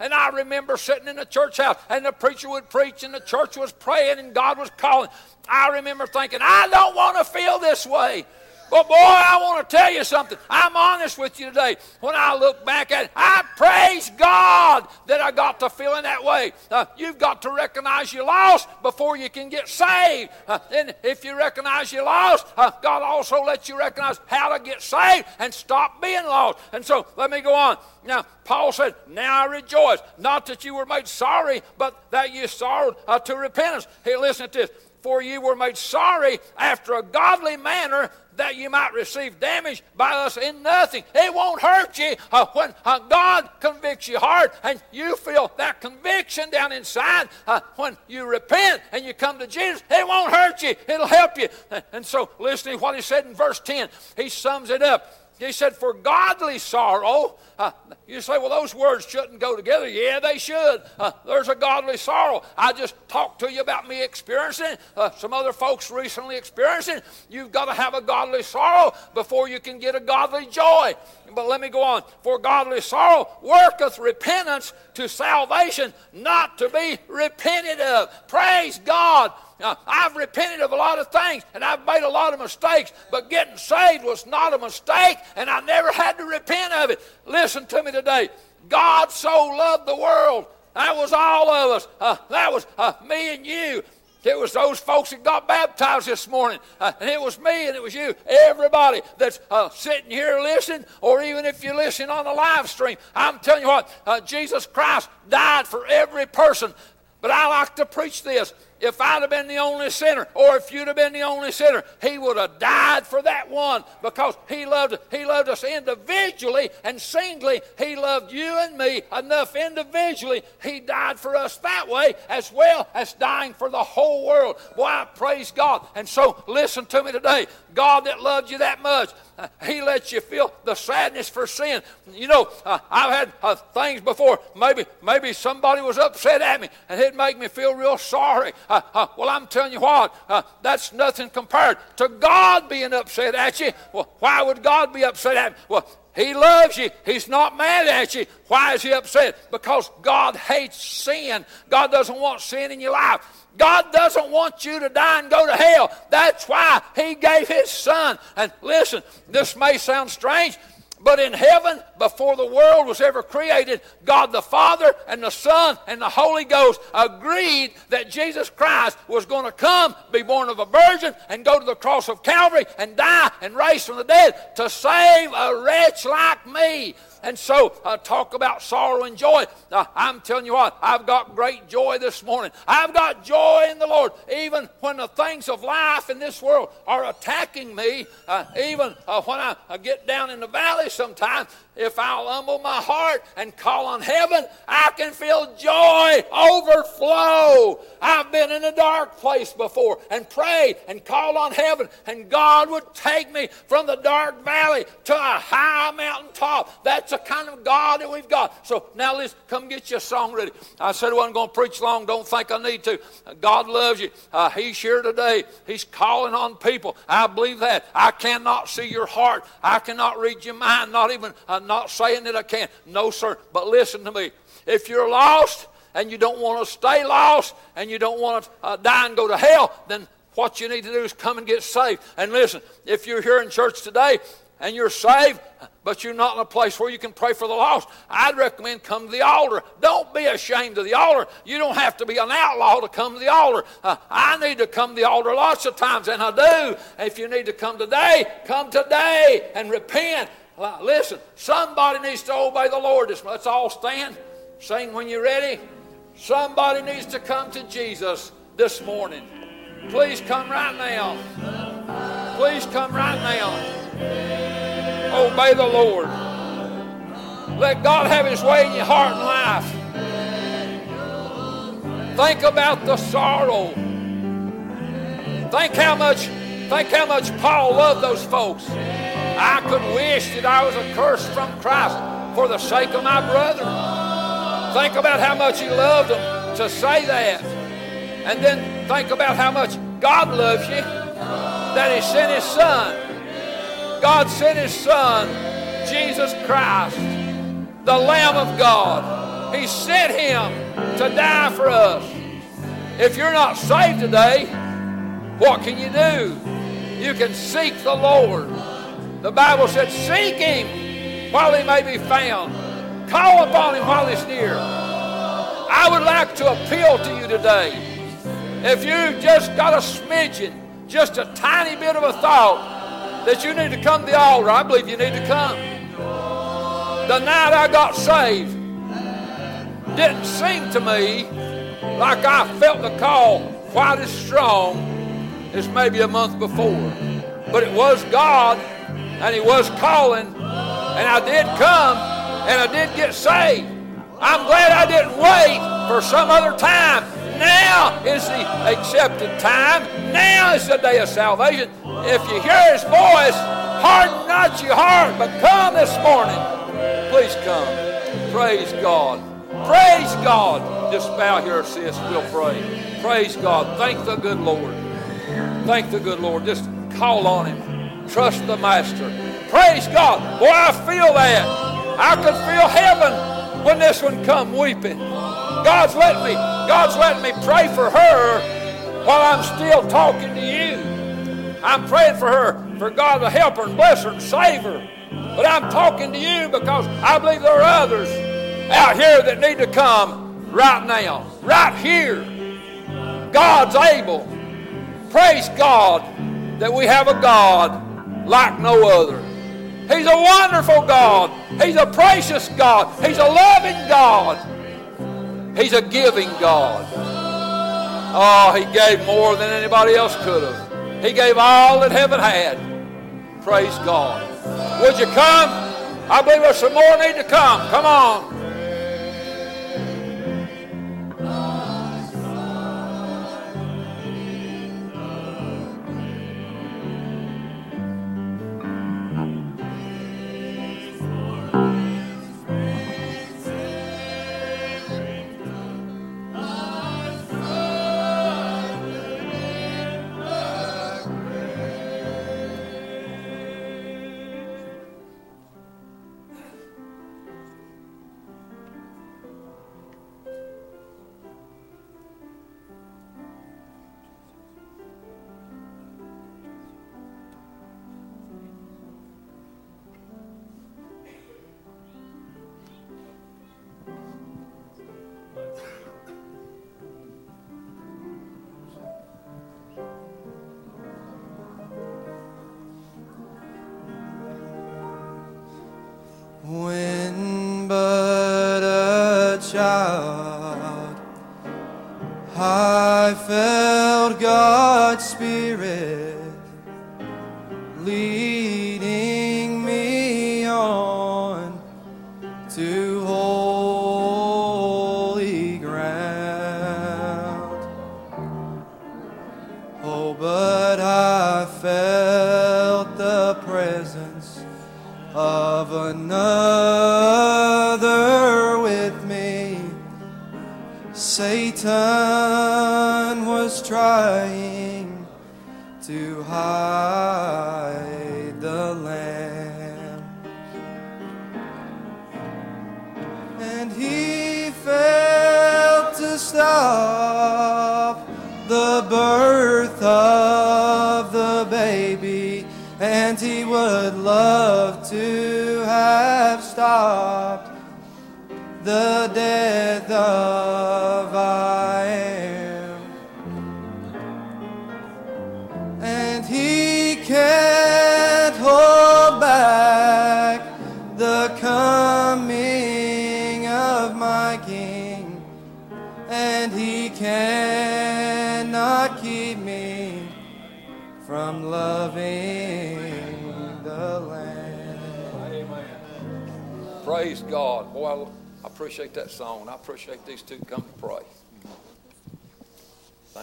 And I remember sitting in the church house and the preacher would preach and the church was praying and God was calling. I remember thinking, I don't want to feel this way. But boy, I want to tell you something. I'm honest with you today. When I look back at it, I praise God that I got to feeling that way. Uh, you've got to recognize you lost before you can get saved. Uh, and if you recognize you lost, uh, God also lets you recognize how to get saved and stop being lost. And so let me go on. Now, Paul said, Now I rejoice, not that you were made sorry, but that you sorrowed uh, to repentance. Hey, listen to this. For you were made sorry after a godly manner that you might receive damage by us in nothing. It won't hurt you uh, when uh, God convicts your heart and you feel that conviction down inside. Uh, when you repent and you come to Jesus, it won't hurt you. It'll help you. And so, listening to what he said in verse 10, he sums it up. He said, For godly sorrow, uh, you say, well, those words shouldn't go together. Yeah, they should. Uh, there's a godly sorrow. I just talked to you about me experiencing, uh, some other folks recently experiencing. You've got to have a godly sorrow before you can get a godly joy. But let me go on. For godly sorrow worketh repentance to salvation, not to be repented of. Praise God. Now, I've repented of a lot of things and I've made a lot of mistakes, but getting saved was not a mistake and I never had to repent of it. Listen to me today. God so loved the world. That was all of us. Uh, that was uh, me and you. It was those folks that got baptized this morning, uh, and it was me and it was you. Everybody that's uh, sitting here listening, or even if you listen on the live stream, I'm telling you what, uh, Jesus Christ died for every person. But I like to preach this if I'd have been the only sinner, or if you'd have been the only sinner, He would have died for that one because He loved He loved us individually and singly. He loved you and me enough individually. He died for us that way as well as dying for the whole world. I praise God. And so listen to me today. God that loved you that much, uh, He lets you feel the sadness for sin. You know, uh, I've had uh, things before. Maybe, maybe somebody was upset at me, and it'd make me feel real sorry. Uh, uh, well, I'm telling you what, uh, that's nothing compared to God being upset at you. Well, why would God be upset at me? Well, he loves you. He's not mad at you. Why is he upset? Because God hates sin. God doesn't want sin in your life. God doesn't want you to die and go to hell. That's why He gave His Son. And listen, this may sound strange, but in heaven, before the world was ever created, God the Father and the Son and the Holy Ghost agreed that Jesus Christ was going to come, be born of a virgin, and go to the cross of Calvary and die and rise from the dead to save a wretch like me. And so, uh, talk about sorrow and joy. Uh, I'm telling you what, I've got great joy this morning. I've got joy in the Lord. Even when the things of life in this world are attacking me, uh, even uh, when I, I get down in the valley sometimes, if I'll humble my heart and call on heaven, I can feel joy overflow. I've been in a dark place before and prayed and called on heaven, and God would take me from the dark valley to a high mountain top. That's the kind of God that we've got. So now let's come get your song ready. I said I wasn't going to preach long. Don't think I need to. God loves you. Uh, he's here today. He's calling on people. I believe that. I cannot see your heart. I cannot read your mind. Not even uh, not saying that I can't. No, sir. But listen to me. If you're lost and you don't want to stay lost and you don't want to uh, die and go to hell, then what you need to do is come and get saved. And listen, if you're here in church today and you're saved, but you're not in a place where you can pray for the lost, I'd recommend come to the altar. Don't be ashamed of the altar. You don't have to be an outlaw to come to the altar. Uh, I need to come to the altar lots of times, and I do. If you need to come today, come today and repent. Listen, somebody needs to obey the Lord. Let's all stand. Sing when you're ready. Somebody needs to come to Jesus this morning. Please come right now. Please come right now. Obey the Lord. Let God have His way in your heart and life. Think about the sorrow. Think how much, think how much Paul loved those folks. I could wish that I was accursed from Christ for the sake of my brother. Think about how much he loved them to say that. And then think about how much God loves you, that he sent his son God sent His Son, Jesus Christ, the Lamb of God. He sent Him to die for us. If you're not saved today, what can you do? You can seek the Lord. The Bible said, Seek Him while He may be found. Call upon Him while He's near. I would like to appeal to you today. If you've just got a smidgen, just a tiny bit of a thought that you need to come to the altar, I believe you need to come. The night I got saved didn't seem to me like I felt the call quite as strong as maybe a month before. But it was God, and He was calling, and I did come, and I did get saved. I'm glad I didn't wait for some other time. Now is the accepted time. Now is the day of salvation. If you hear his voice, harden not your heart, but come this morning. Please come. Praise God. Praise God. Just bow here, sis. We'll pray. Praise God. Thank the good Lord. Thank the good Lord. Just call on him. Trust the Master. Praise God. Boy, I feel that. I can feel heaven when this one come weeping. God's letting me, God's letting me pray for her while I'm still talking to you. I'm praying for her, for God to help her and bless her and save her. But I'm talking to you because I believe there are others out here that need to come right now, right here. God's able. Praise God that we have a God like no other. He's a wonderful God. He's a precious God. He's a loving God. He's a giving God. Oh, he gave more than anybody else could have. He gave all that heaven had. Praise God. Would you come? I believe there's some more need to come. Come on.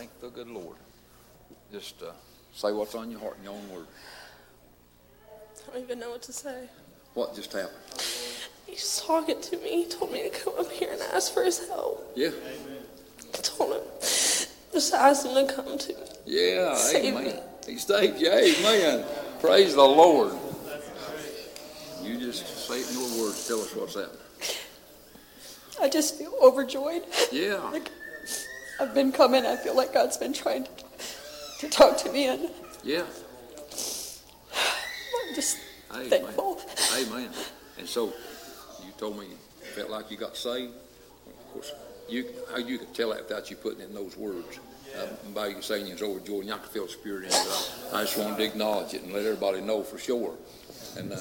Thank the good Lord. Just uh, say what's on your heart in your own words. I don't even know what to say. What just happened? He He's talking to me. He told me to come up here and ask for his help. Yeah. Amen. I told him, just ask him to come to me. Yeah, Save amen. me. He saved you. Amen. Praise the Lord. You just say it in your words. Tell us what's happening. I just feel overjoyed. Yeah. Like, I've been coming. I feel like God's been trying to, to talk to me, and Yeah. I'm just Amen. thankful. Amen. And so you told me you felt like you got saved. Of course, you how you could tell that without you putting in those words. Uh, by you saying was overjoyed, and I could feel the spirit in it. I just wanted to acknowledge it and let everybody know for sure. And uh,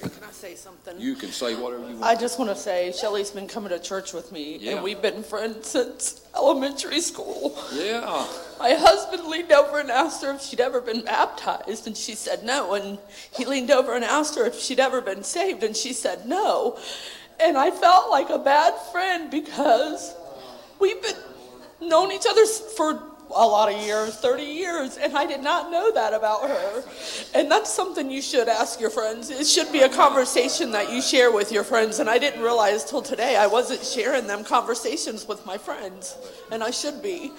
Can I say something? you can say whatever you want. I just want to say Shelly's been coming to church with me, Yeah. and we've been friends since elementary school. Yeah. My husband leaned over and asked her if she'd ever been baptized, and she said no. And he leaned over and asked her if she'd ever been saved, and she said no. And I felt like a bad friend because we've been known each other for a lot of years 30 years and i did not know that about her and that's something you should ask your friends it should be a conversation that you share with your friends and i didn't realize till today i wasn't sharing them conversations with my friends and i should be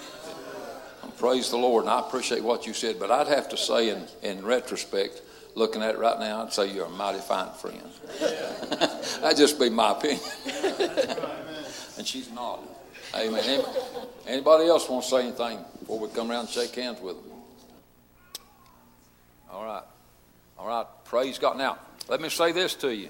Praise the Lord, and I appreciate what you said, but I'd have to say, in, in retrospect, looking at it right now, I'd say you're a mighty fine friend. That'd just be my opinion. and she's not. Amen. Anybody else want to say anything before we come around and shake hands with them? All right. All right. Praise God. Now, let me say this to you.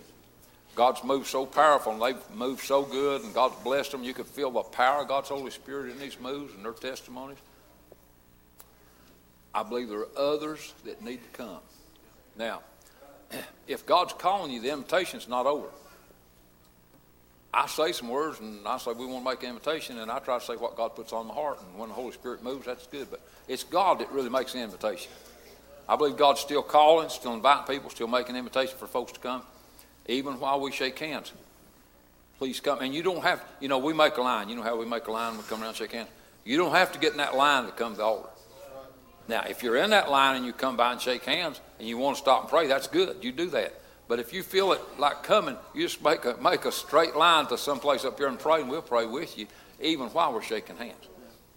God's moved so powerful and they've moved so good and God's blessed them. You can feel the power of God's Holy Spirit in these moves and their testimonies. I believe there are others that need to come. Now, if God's calling you, the invitation's not over. I say some words and I say we want to make an invitation, and I try to say what God puts on my heart. And when the Holy Spirit moves, that's good. But it's God that really makes the invitation. I believe God's still calling, still inviting people, still making invitation for folks to come, even while we shake hands. Please come. And you don't have, you know, we make a line. You know how we make a line? We come around and shake hands. You don't have to get in that line to come to the altar. Now, if you're in that line and you come by and shake hands and you want to stop and pray, that's good. You do that. But if you feel it like coming, you just make a, make a straight line to someplace up here and pray, and we'll pray with you, even while we're shaking hands.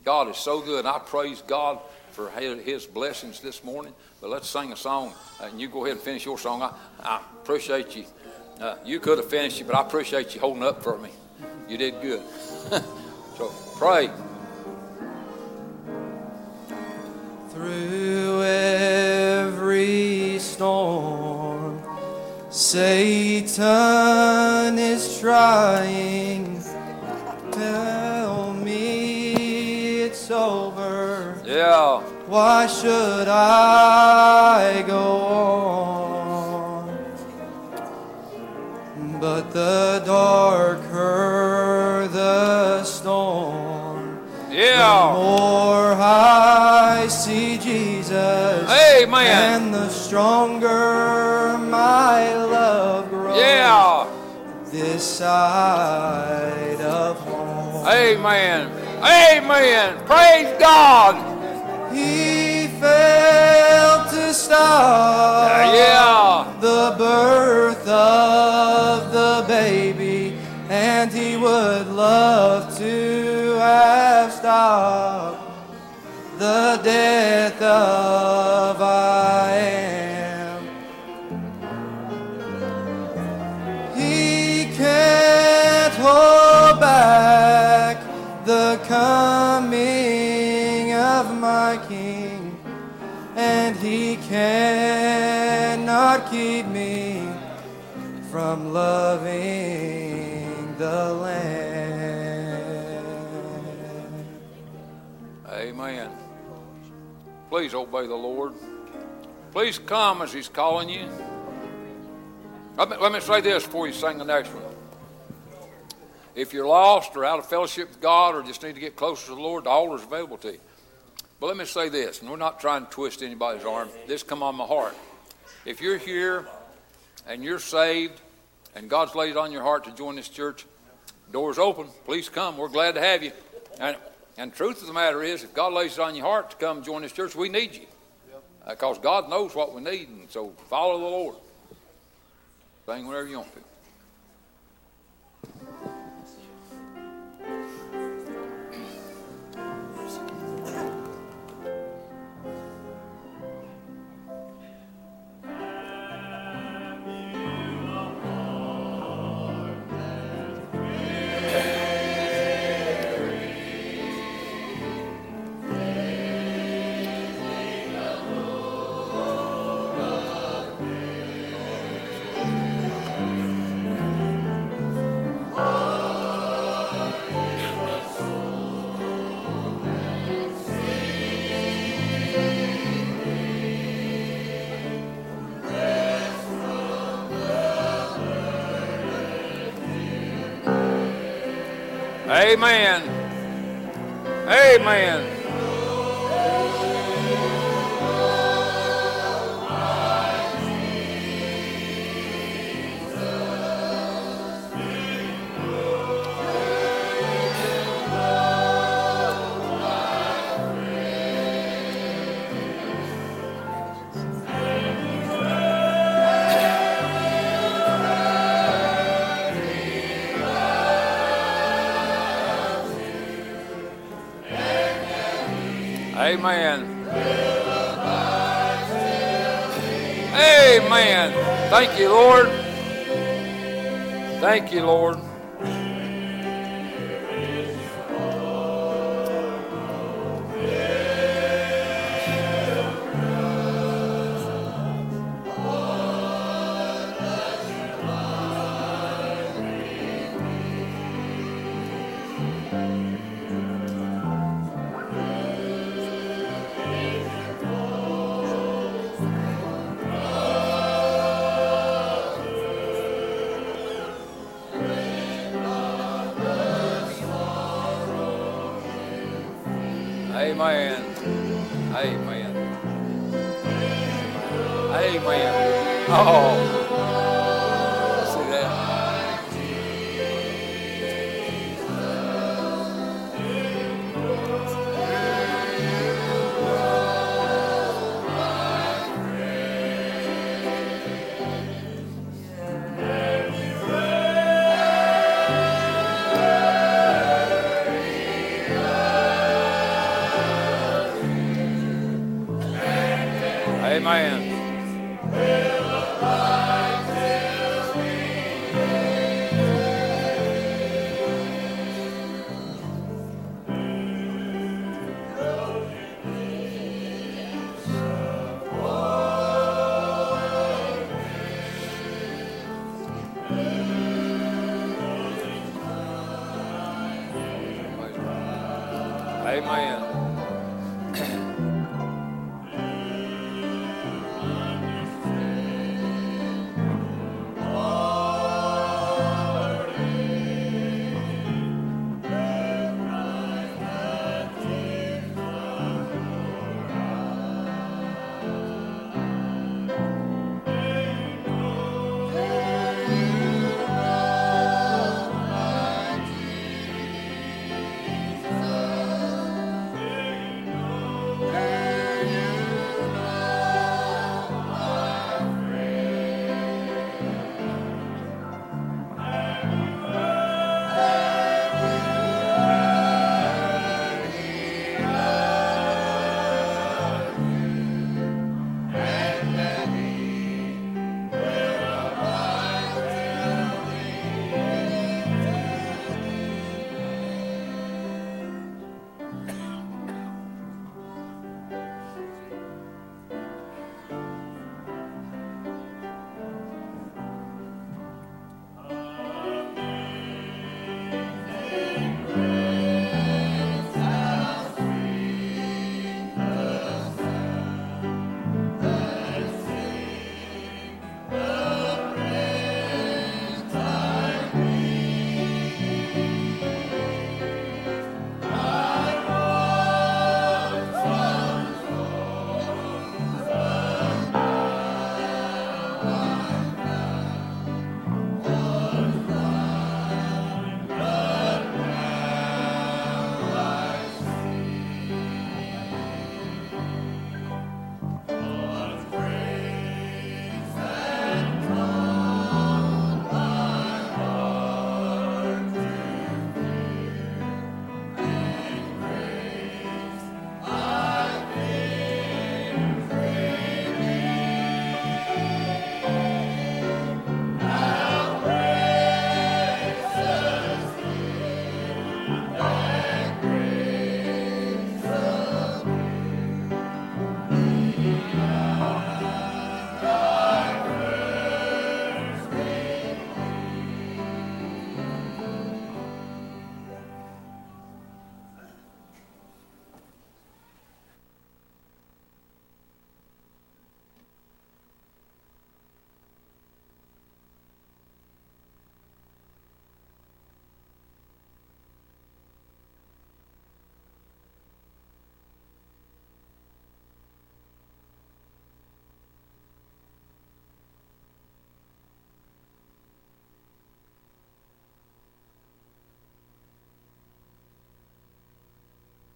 God is so good. I praise God for his blessings this morning. But let's sing a song, and you go ahead and finish your song. I, I appreciate you. Uh, you could have finished it, but I appreciate you holding up for me. You did good. so pray. Through every storm, Satan is trying. To tell me it's over. Yeah. Why should I go on? But the darker the storm, Yeah. the more I see Jesus. Amen. And the stronger my love grows. Yeah. This side of home. Amen. Amen. Praise God. He failed to stop Yeah. the birth of the baby, and he would love to the death of I am. He can't hold back the coming of my King, and he cannot keep me from loving the Lamb. Amen. Please obey the Lord. Please come as He's calling you. Let me, let me say this before you sing the next one. If you're lost or out of fellowship with God or just need to get closer to the Lord, the altar is available to you. But let me say this, and we're not trying to twist anybody's arm. This come on my heart. If you're here and you're saved and God's laid it on your heart to join this church, doors open. Please come. We're glad to have you. And, and truth of the matter is, if God lays it on your heart to come join this church, we need you. Uh, because God knows what we need, and so follow the Lord. Sing whenever you want to. Amen. Amen. Amen. Amen. Thank you, Lord. Thank you, Lord.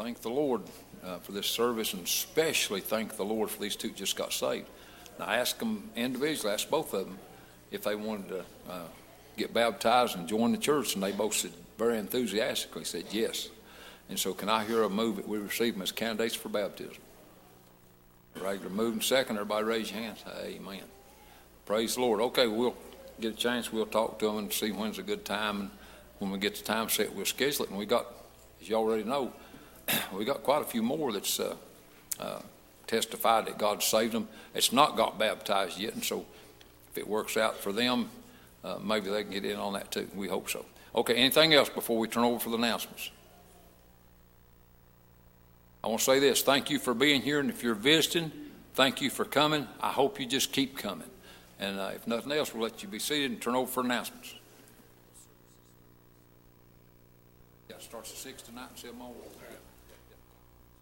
Thank the Lord uh, for this service and especially thank the Lord for these two just got saved. Now, I asked them individually, asked both of them if they wanted to uh, get baptized and join the church, and they both said very enthusiastically said yes. And so, can I hear a move that we receive them as candidates for baptism? Regular move and second. Everybody raise your hands. Amen. Praise the Lord. Okay, we'll get a chance. We'll talk to them and see when's a good time. And when we get the time set, we'll schedule it. And we got, as you already know, we got quite a few more that's uh, uh, testified that God saved them. It's not got baptized yet, and so if it works out for them, uh, maybe they can get in on that too. We hope so. Okay, anything else before we turn over for the announcements? I want to say this thank you for being here, and if you're visiting, thank you for coming. I hope you just keep coming. And uh, if nothing else, we'll let you be seated and turn over for announcements. Yeah, starts at 6 tonight and 7 on.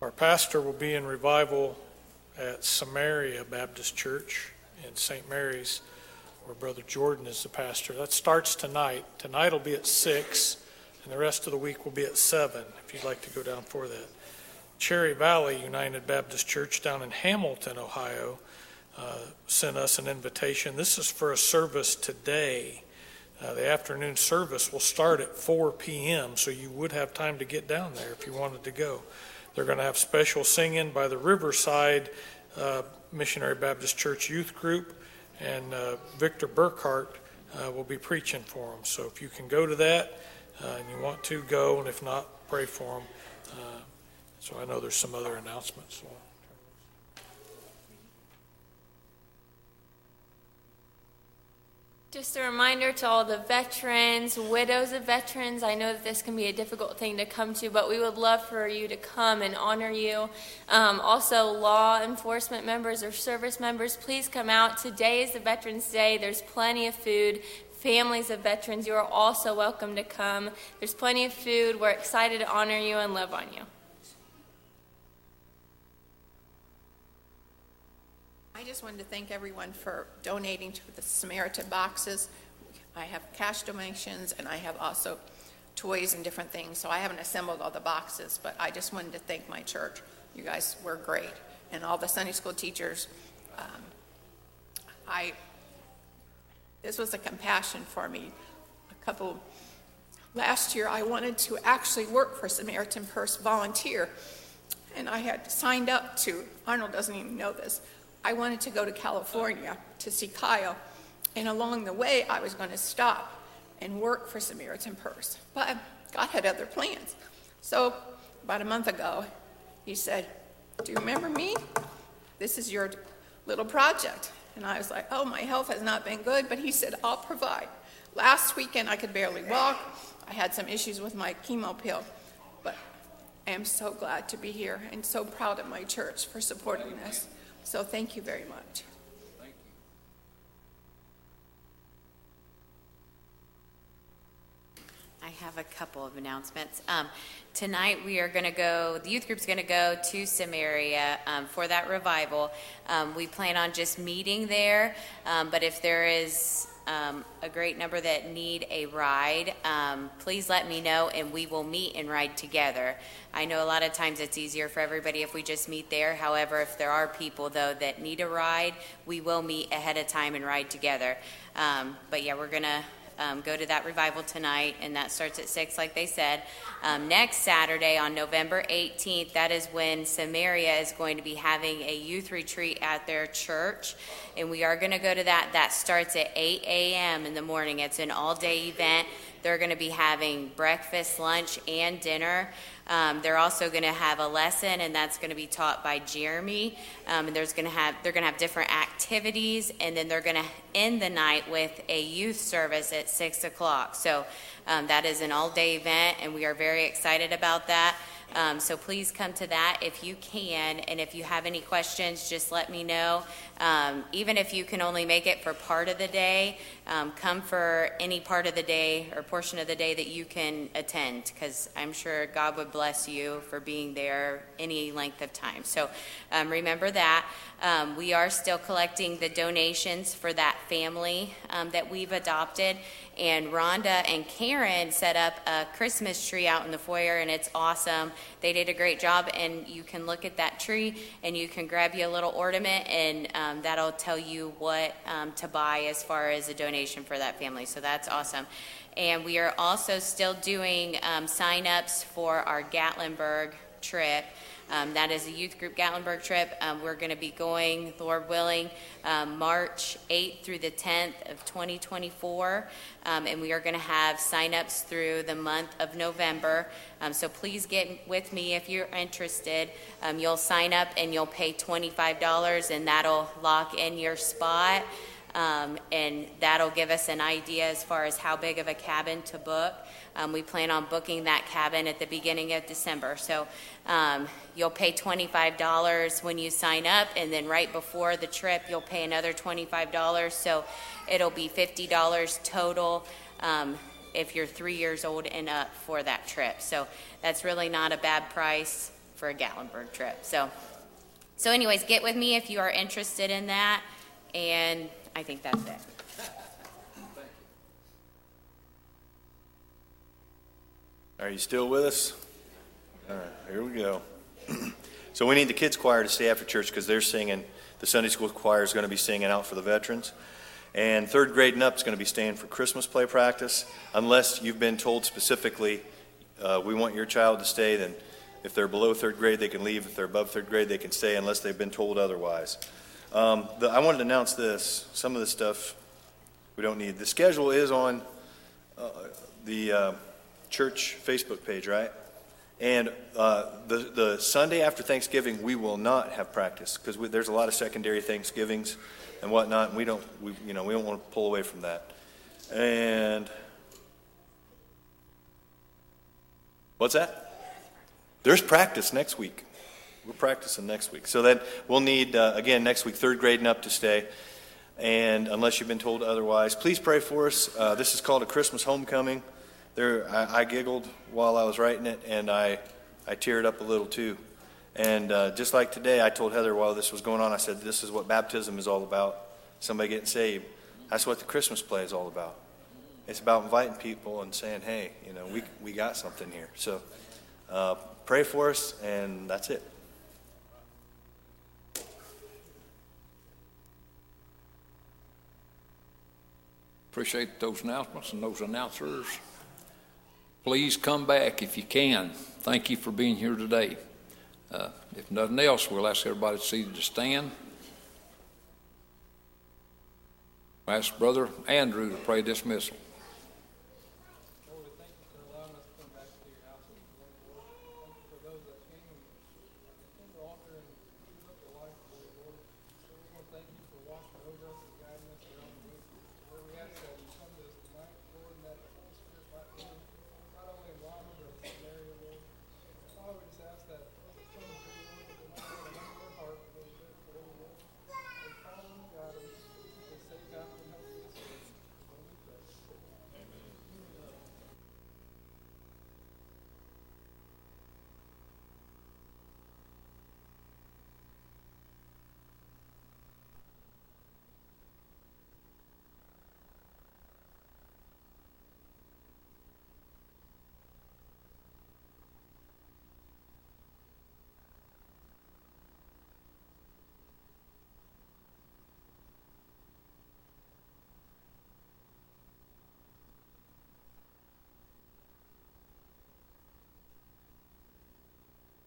Our pastor will be in revival at Samaria Baptist Church in St. Mary's, where Brother Jordan is the pastor. That starts tonight. Tonight will be at 6, and the rest of the week will be at 7, if you'd like to go down for that. Cherry Valley United Baptist Church down in Hamilton, Ohio, uh, sent us an invitation. This is for a service today. Uh, the afternoon service will start at 4 p.m., so you would have time to get down there if you wanted to go. They're going to have special singing by the Riverside uh, Missionary Baptist Church Youth Group, and uh, Victor Burkhart uh, will be preaching for them. So if you can go to that uh, and you want to, go, and if not, pray for them. Uh, so I know there's some other announcements. So. Just a reminder to all the veterans, widows of veterans. I know that this can be a difficult thing to come to, but we would love for you to come and honor you. Um, also, law enforcement members or service members, please come out. Today is the Veterans Day. There's plenty of food. Families of veterans, you are also welcome to come. There's plenty of food. We're excited to honor you and love on you. I just wanted to thank everyone for donating to the Samaritan boxes. I have cash donations and I have also toys and different things. So I haven't assembled all the boxes, but I just wanted to thank my church. You guys were great. And all the Sunday school teachers. Um, I, this was a compassion for me. A couple, last year I wanted to actually work for Samaritan Purse volunteer. And I had signed up to, Arnold doesn't even know this, I wanted to go to California to see Kyle, and along the way, I was going to stop and work for Samaritan Purse. But God had other plans. So, about a month ago, he said, Do you remember me? This is your little project. And I was like, Oh, my health has not been good, but he said, I'll provide. Last weekend, I could barely walk. I had some issues with my chemo pill. But I am so glad to be here and so proud of my church for supporting this. So thank you very much. Thank you. I have a couple of announcements. Um, tonight we are going to go, the youth group's going to go to Samaria um, for that revival. Um, we plan on just meeting there, um, but if there is um, a great number that need a ride, um, please let me know and we will meet and ride together. I know a lot of times it's easier for everybody if we just meet there. However, if there are people though that need a ride, we will meet ahead of time and ride together. Um, but yeah, we're going to um, go to that revival tonight, and that starts at 6, like they said. Um, next Saturday, on November 18th, that is when Samaria is going to be having a youth retreat at their church, and we are going to go to that. That starts at 8 a.m. in the morning. It's an all day event. They're going to be having breakfast, lunch, and dinner. Um, they're also going to have a lesson, and that's going to be taught by Jeremy. Um, and there's going to have they're going to have different activities, and then they're going to end the night with a youth service at six o'clock. So um, that is an all-day event, and we are very excited about that. Um, so please come to that if you can. And if you have any questions, just let me know. Um, even if you can only make it for part of the day, um, come for any part of the day or portion of the day that you can attend, because I'm sure God would bless you for being there any length of time. So um, remember that. Um, we are still collecting the donations for that family um, that we've adopted. And Rhonda and Karen set up a Christmas tree out in the foyer, and it's awesome. They did a great job, and you can look at that tree and you can grab you a little ornament, and um, that'll tell you what um, to buy as far as a donation for that family. So that's awesome. And we are also still doing um, sign ups for our Gatlinburg trip. Um, that is a youth group Gatlinburg trip. Um, we're going to be going, Lord willing, um, March 8th through the 10th of 2024. Um, and we are going to have sign-ups through the month of November. Um, so please get with me if you're interested. Um, you'll sign up and you'll pay $25, and that'll lock in your spot. And that'll give us an idea as far as how big of a cabin to book. Um, we plan on booking that cabin at the beginning of December. So um, you'll pay $25 when you sign up, and then right before the trip, you'll pay another $25. So it'll be $50 total um, if you're three years old and up for that trip. So that's really not a bad price for a Gatlinburg trip. So, so anyways, get with me if you are interested in that, and I think that's it. Are you still with us? All right, here we go. so we need the kids choir to stay after church because they're singing. The Sunday school choir is going to be singing out for the veterans. And third grade and up is going to be staying for Christmas play practice. Unless you've been told specifically, uh, we want your child to stay, then if they're below third grade, they can leave. If they're above third grade, they can stay unless they've been told otherwise. Um, the, I wanted to announce this. Some of this stuff we don't need. The schedule is on uh, the uh, church Facebook page, right? And uh, the, the Sunday after Thanksgiving, we will not have practice because there's a lot of secondary Thanksgivings and whatnot, and we don't, we, you know, we don't want to pull away from that. And what's that? There's practice next week. We're practicing next week. So then we'll need, uh, again, next week, third grade and up to stay. And unless you've been told otherwise, please pray for us. Uh, this is called a Christmas homecoming. There, I, I, giggled while I was writing it, and I, I teared up a little too. And uh, just like today, I told Heather while this was going on, I said, This is what baptism is all about somebody getting saved. That's what the Christmas play is all about. It's about inviting people and saying, Hey, you know, we, we got something here. So uh, pray for us, and that's it. Appreciate those announcements and those announcers. Please come back if you can. Thank you for being here today. Uh, if nothing else, we'll ask everybody seated to stand. We'll ask Brother Andrew to pray dismissal.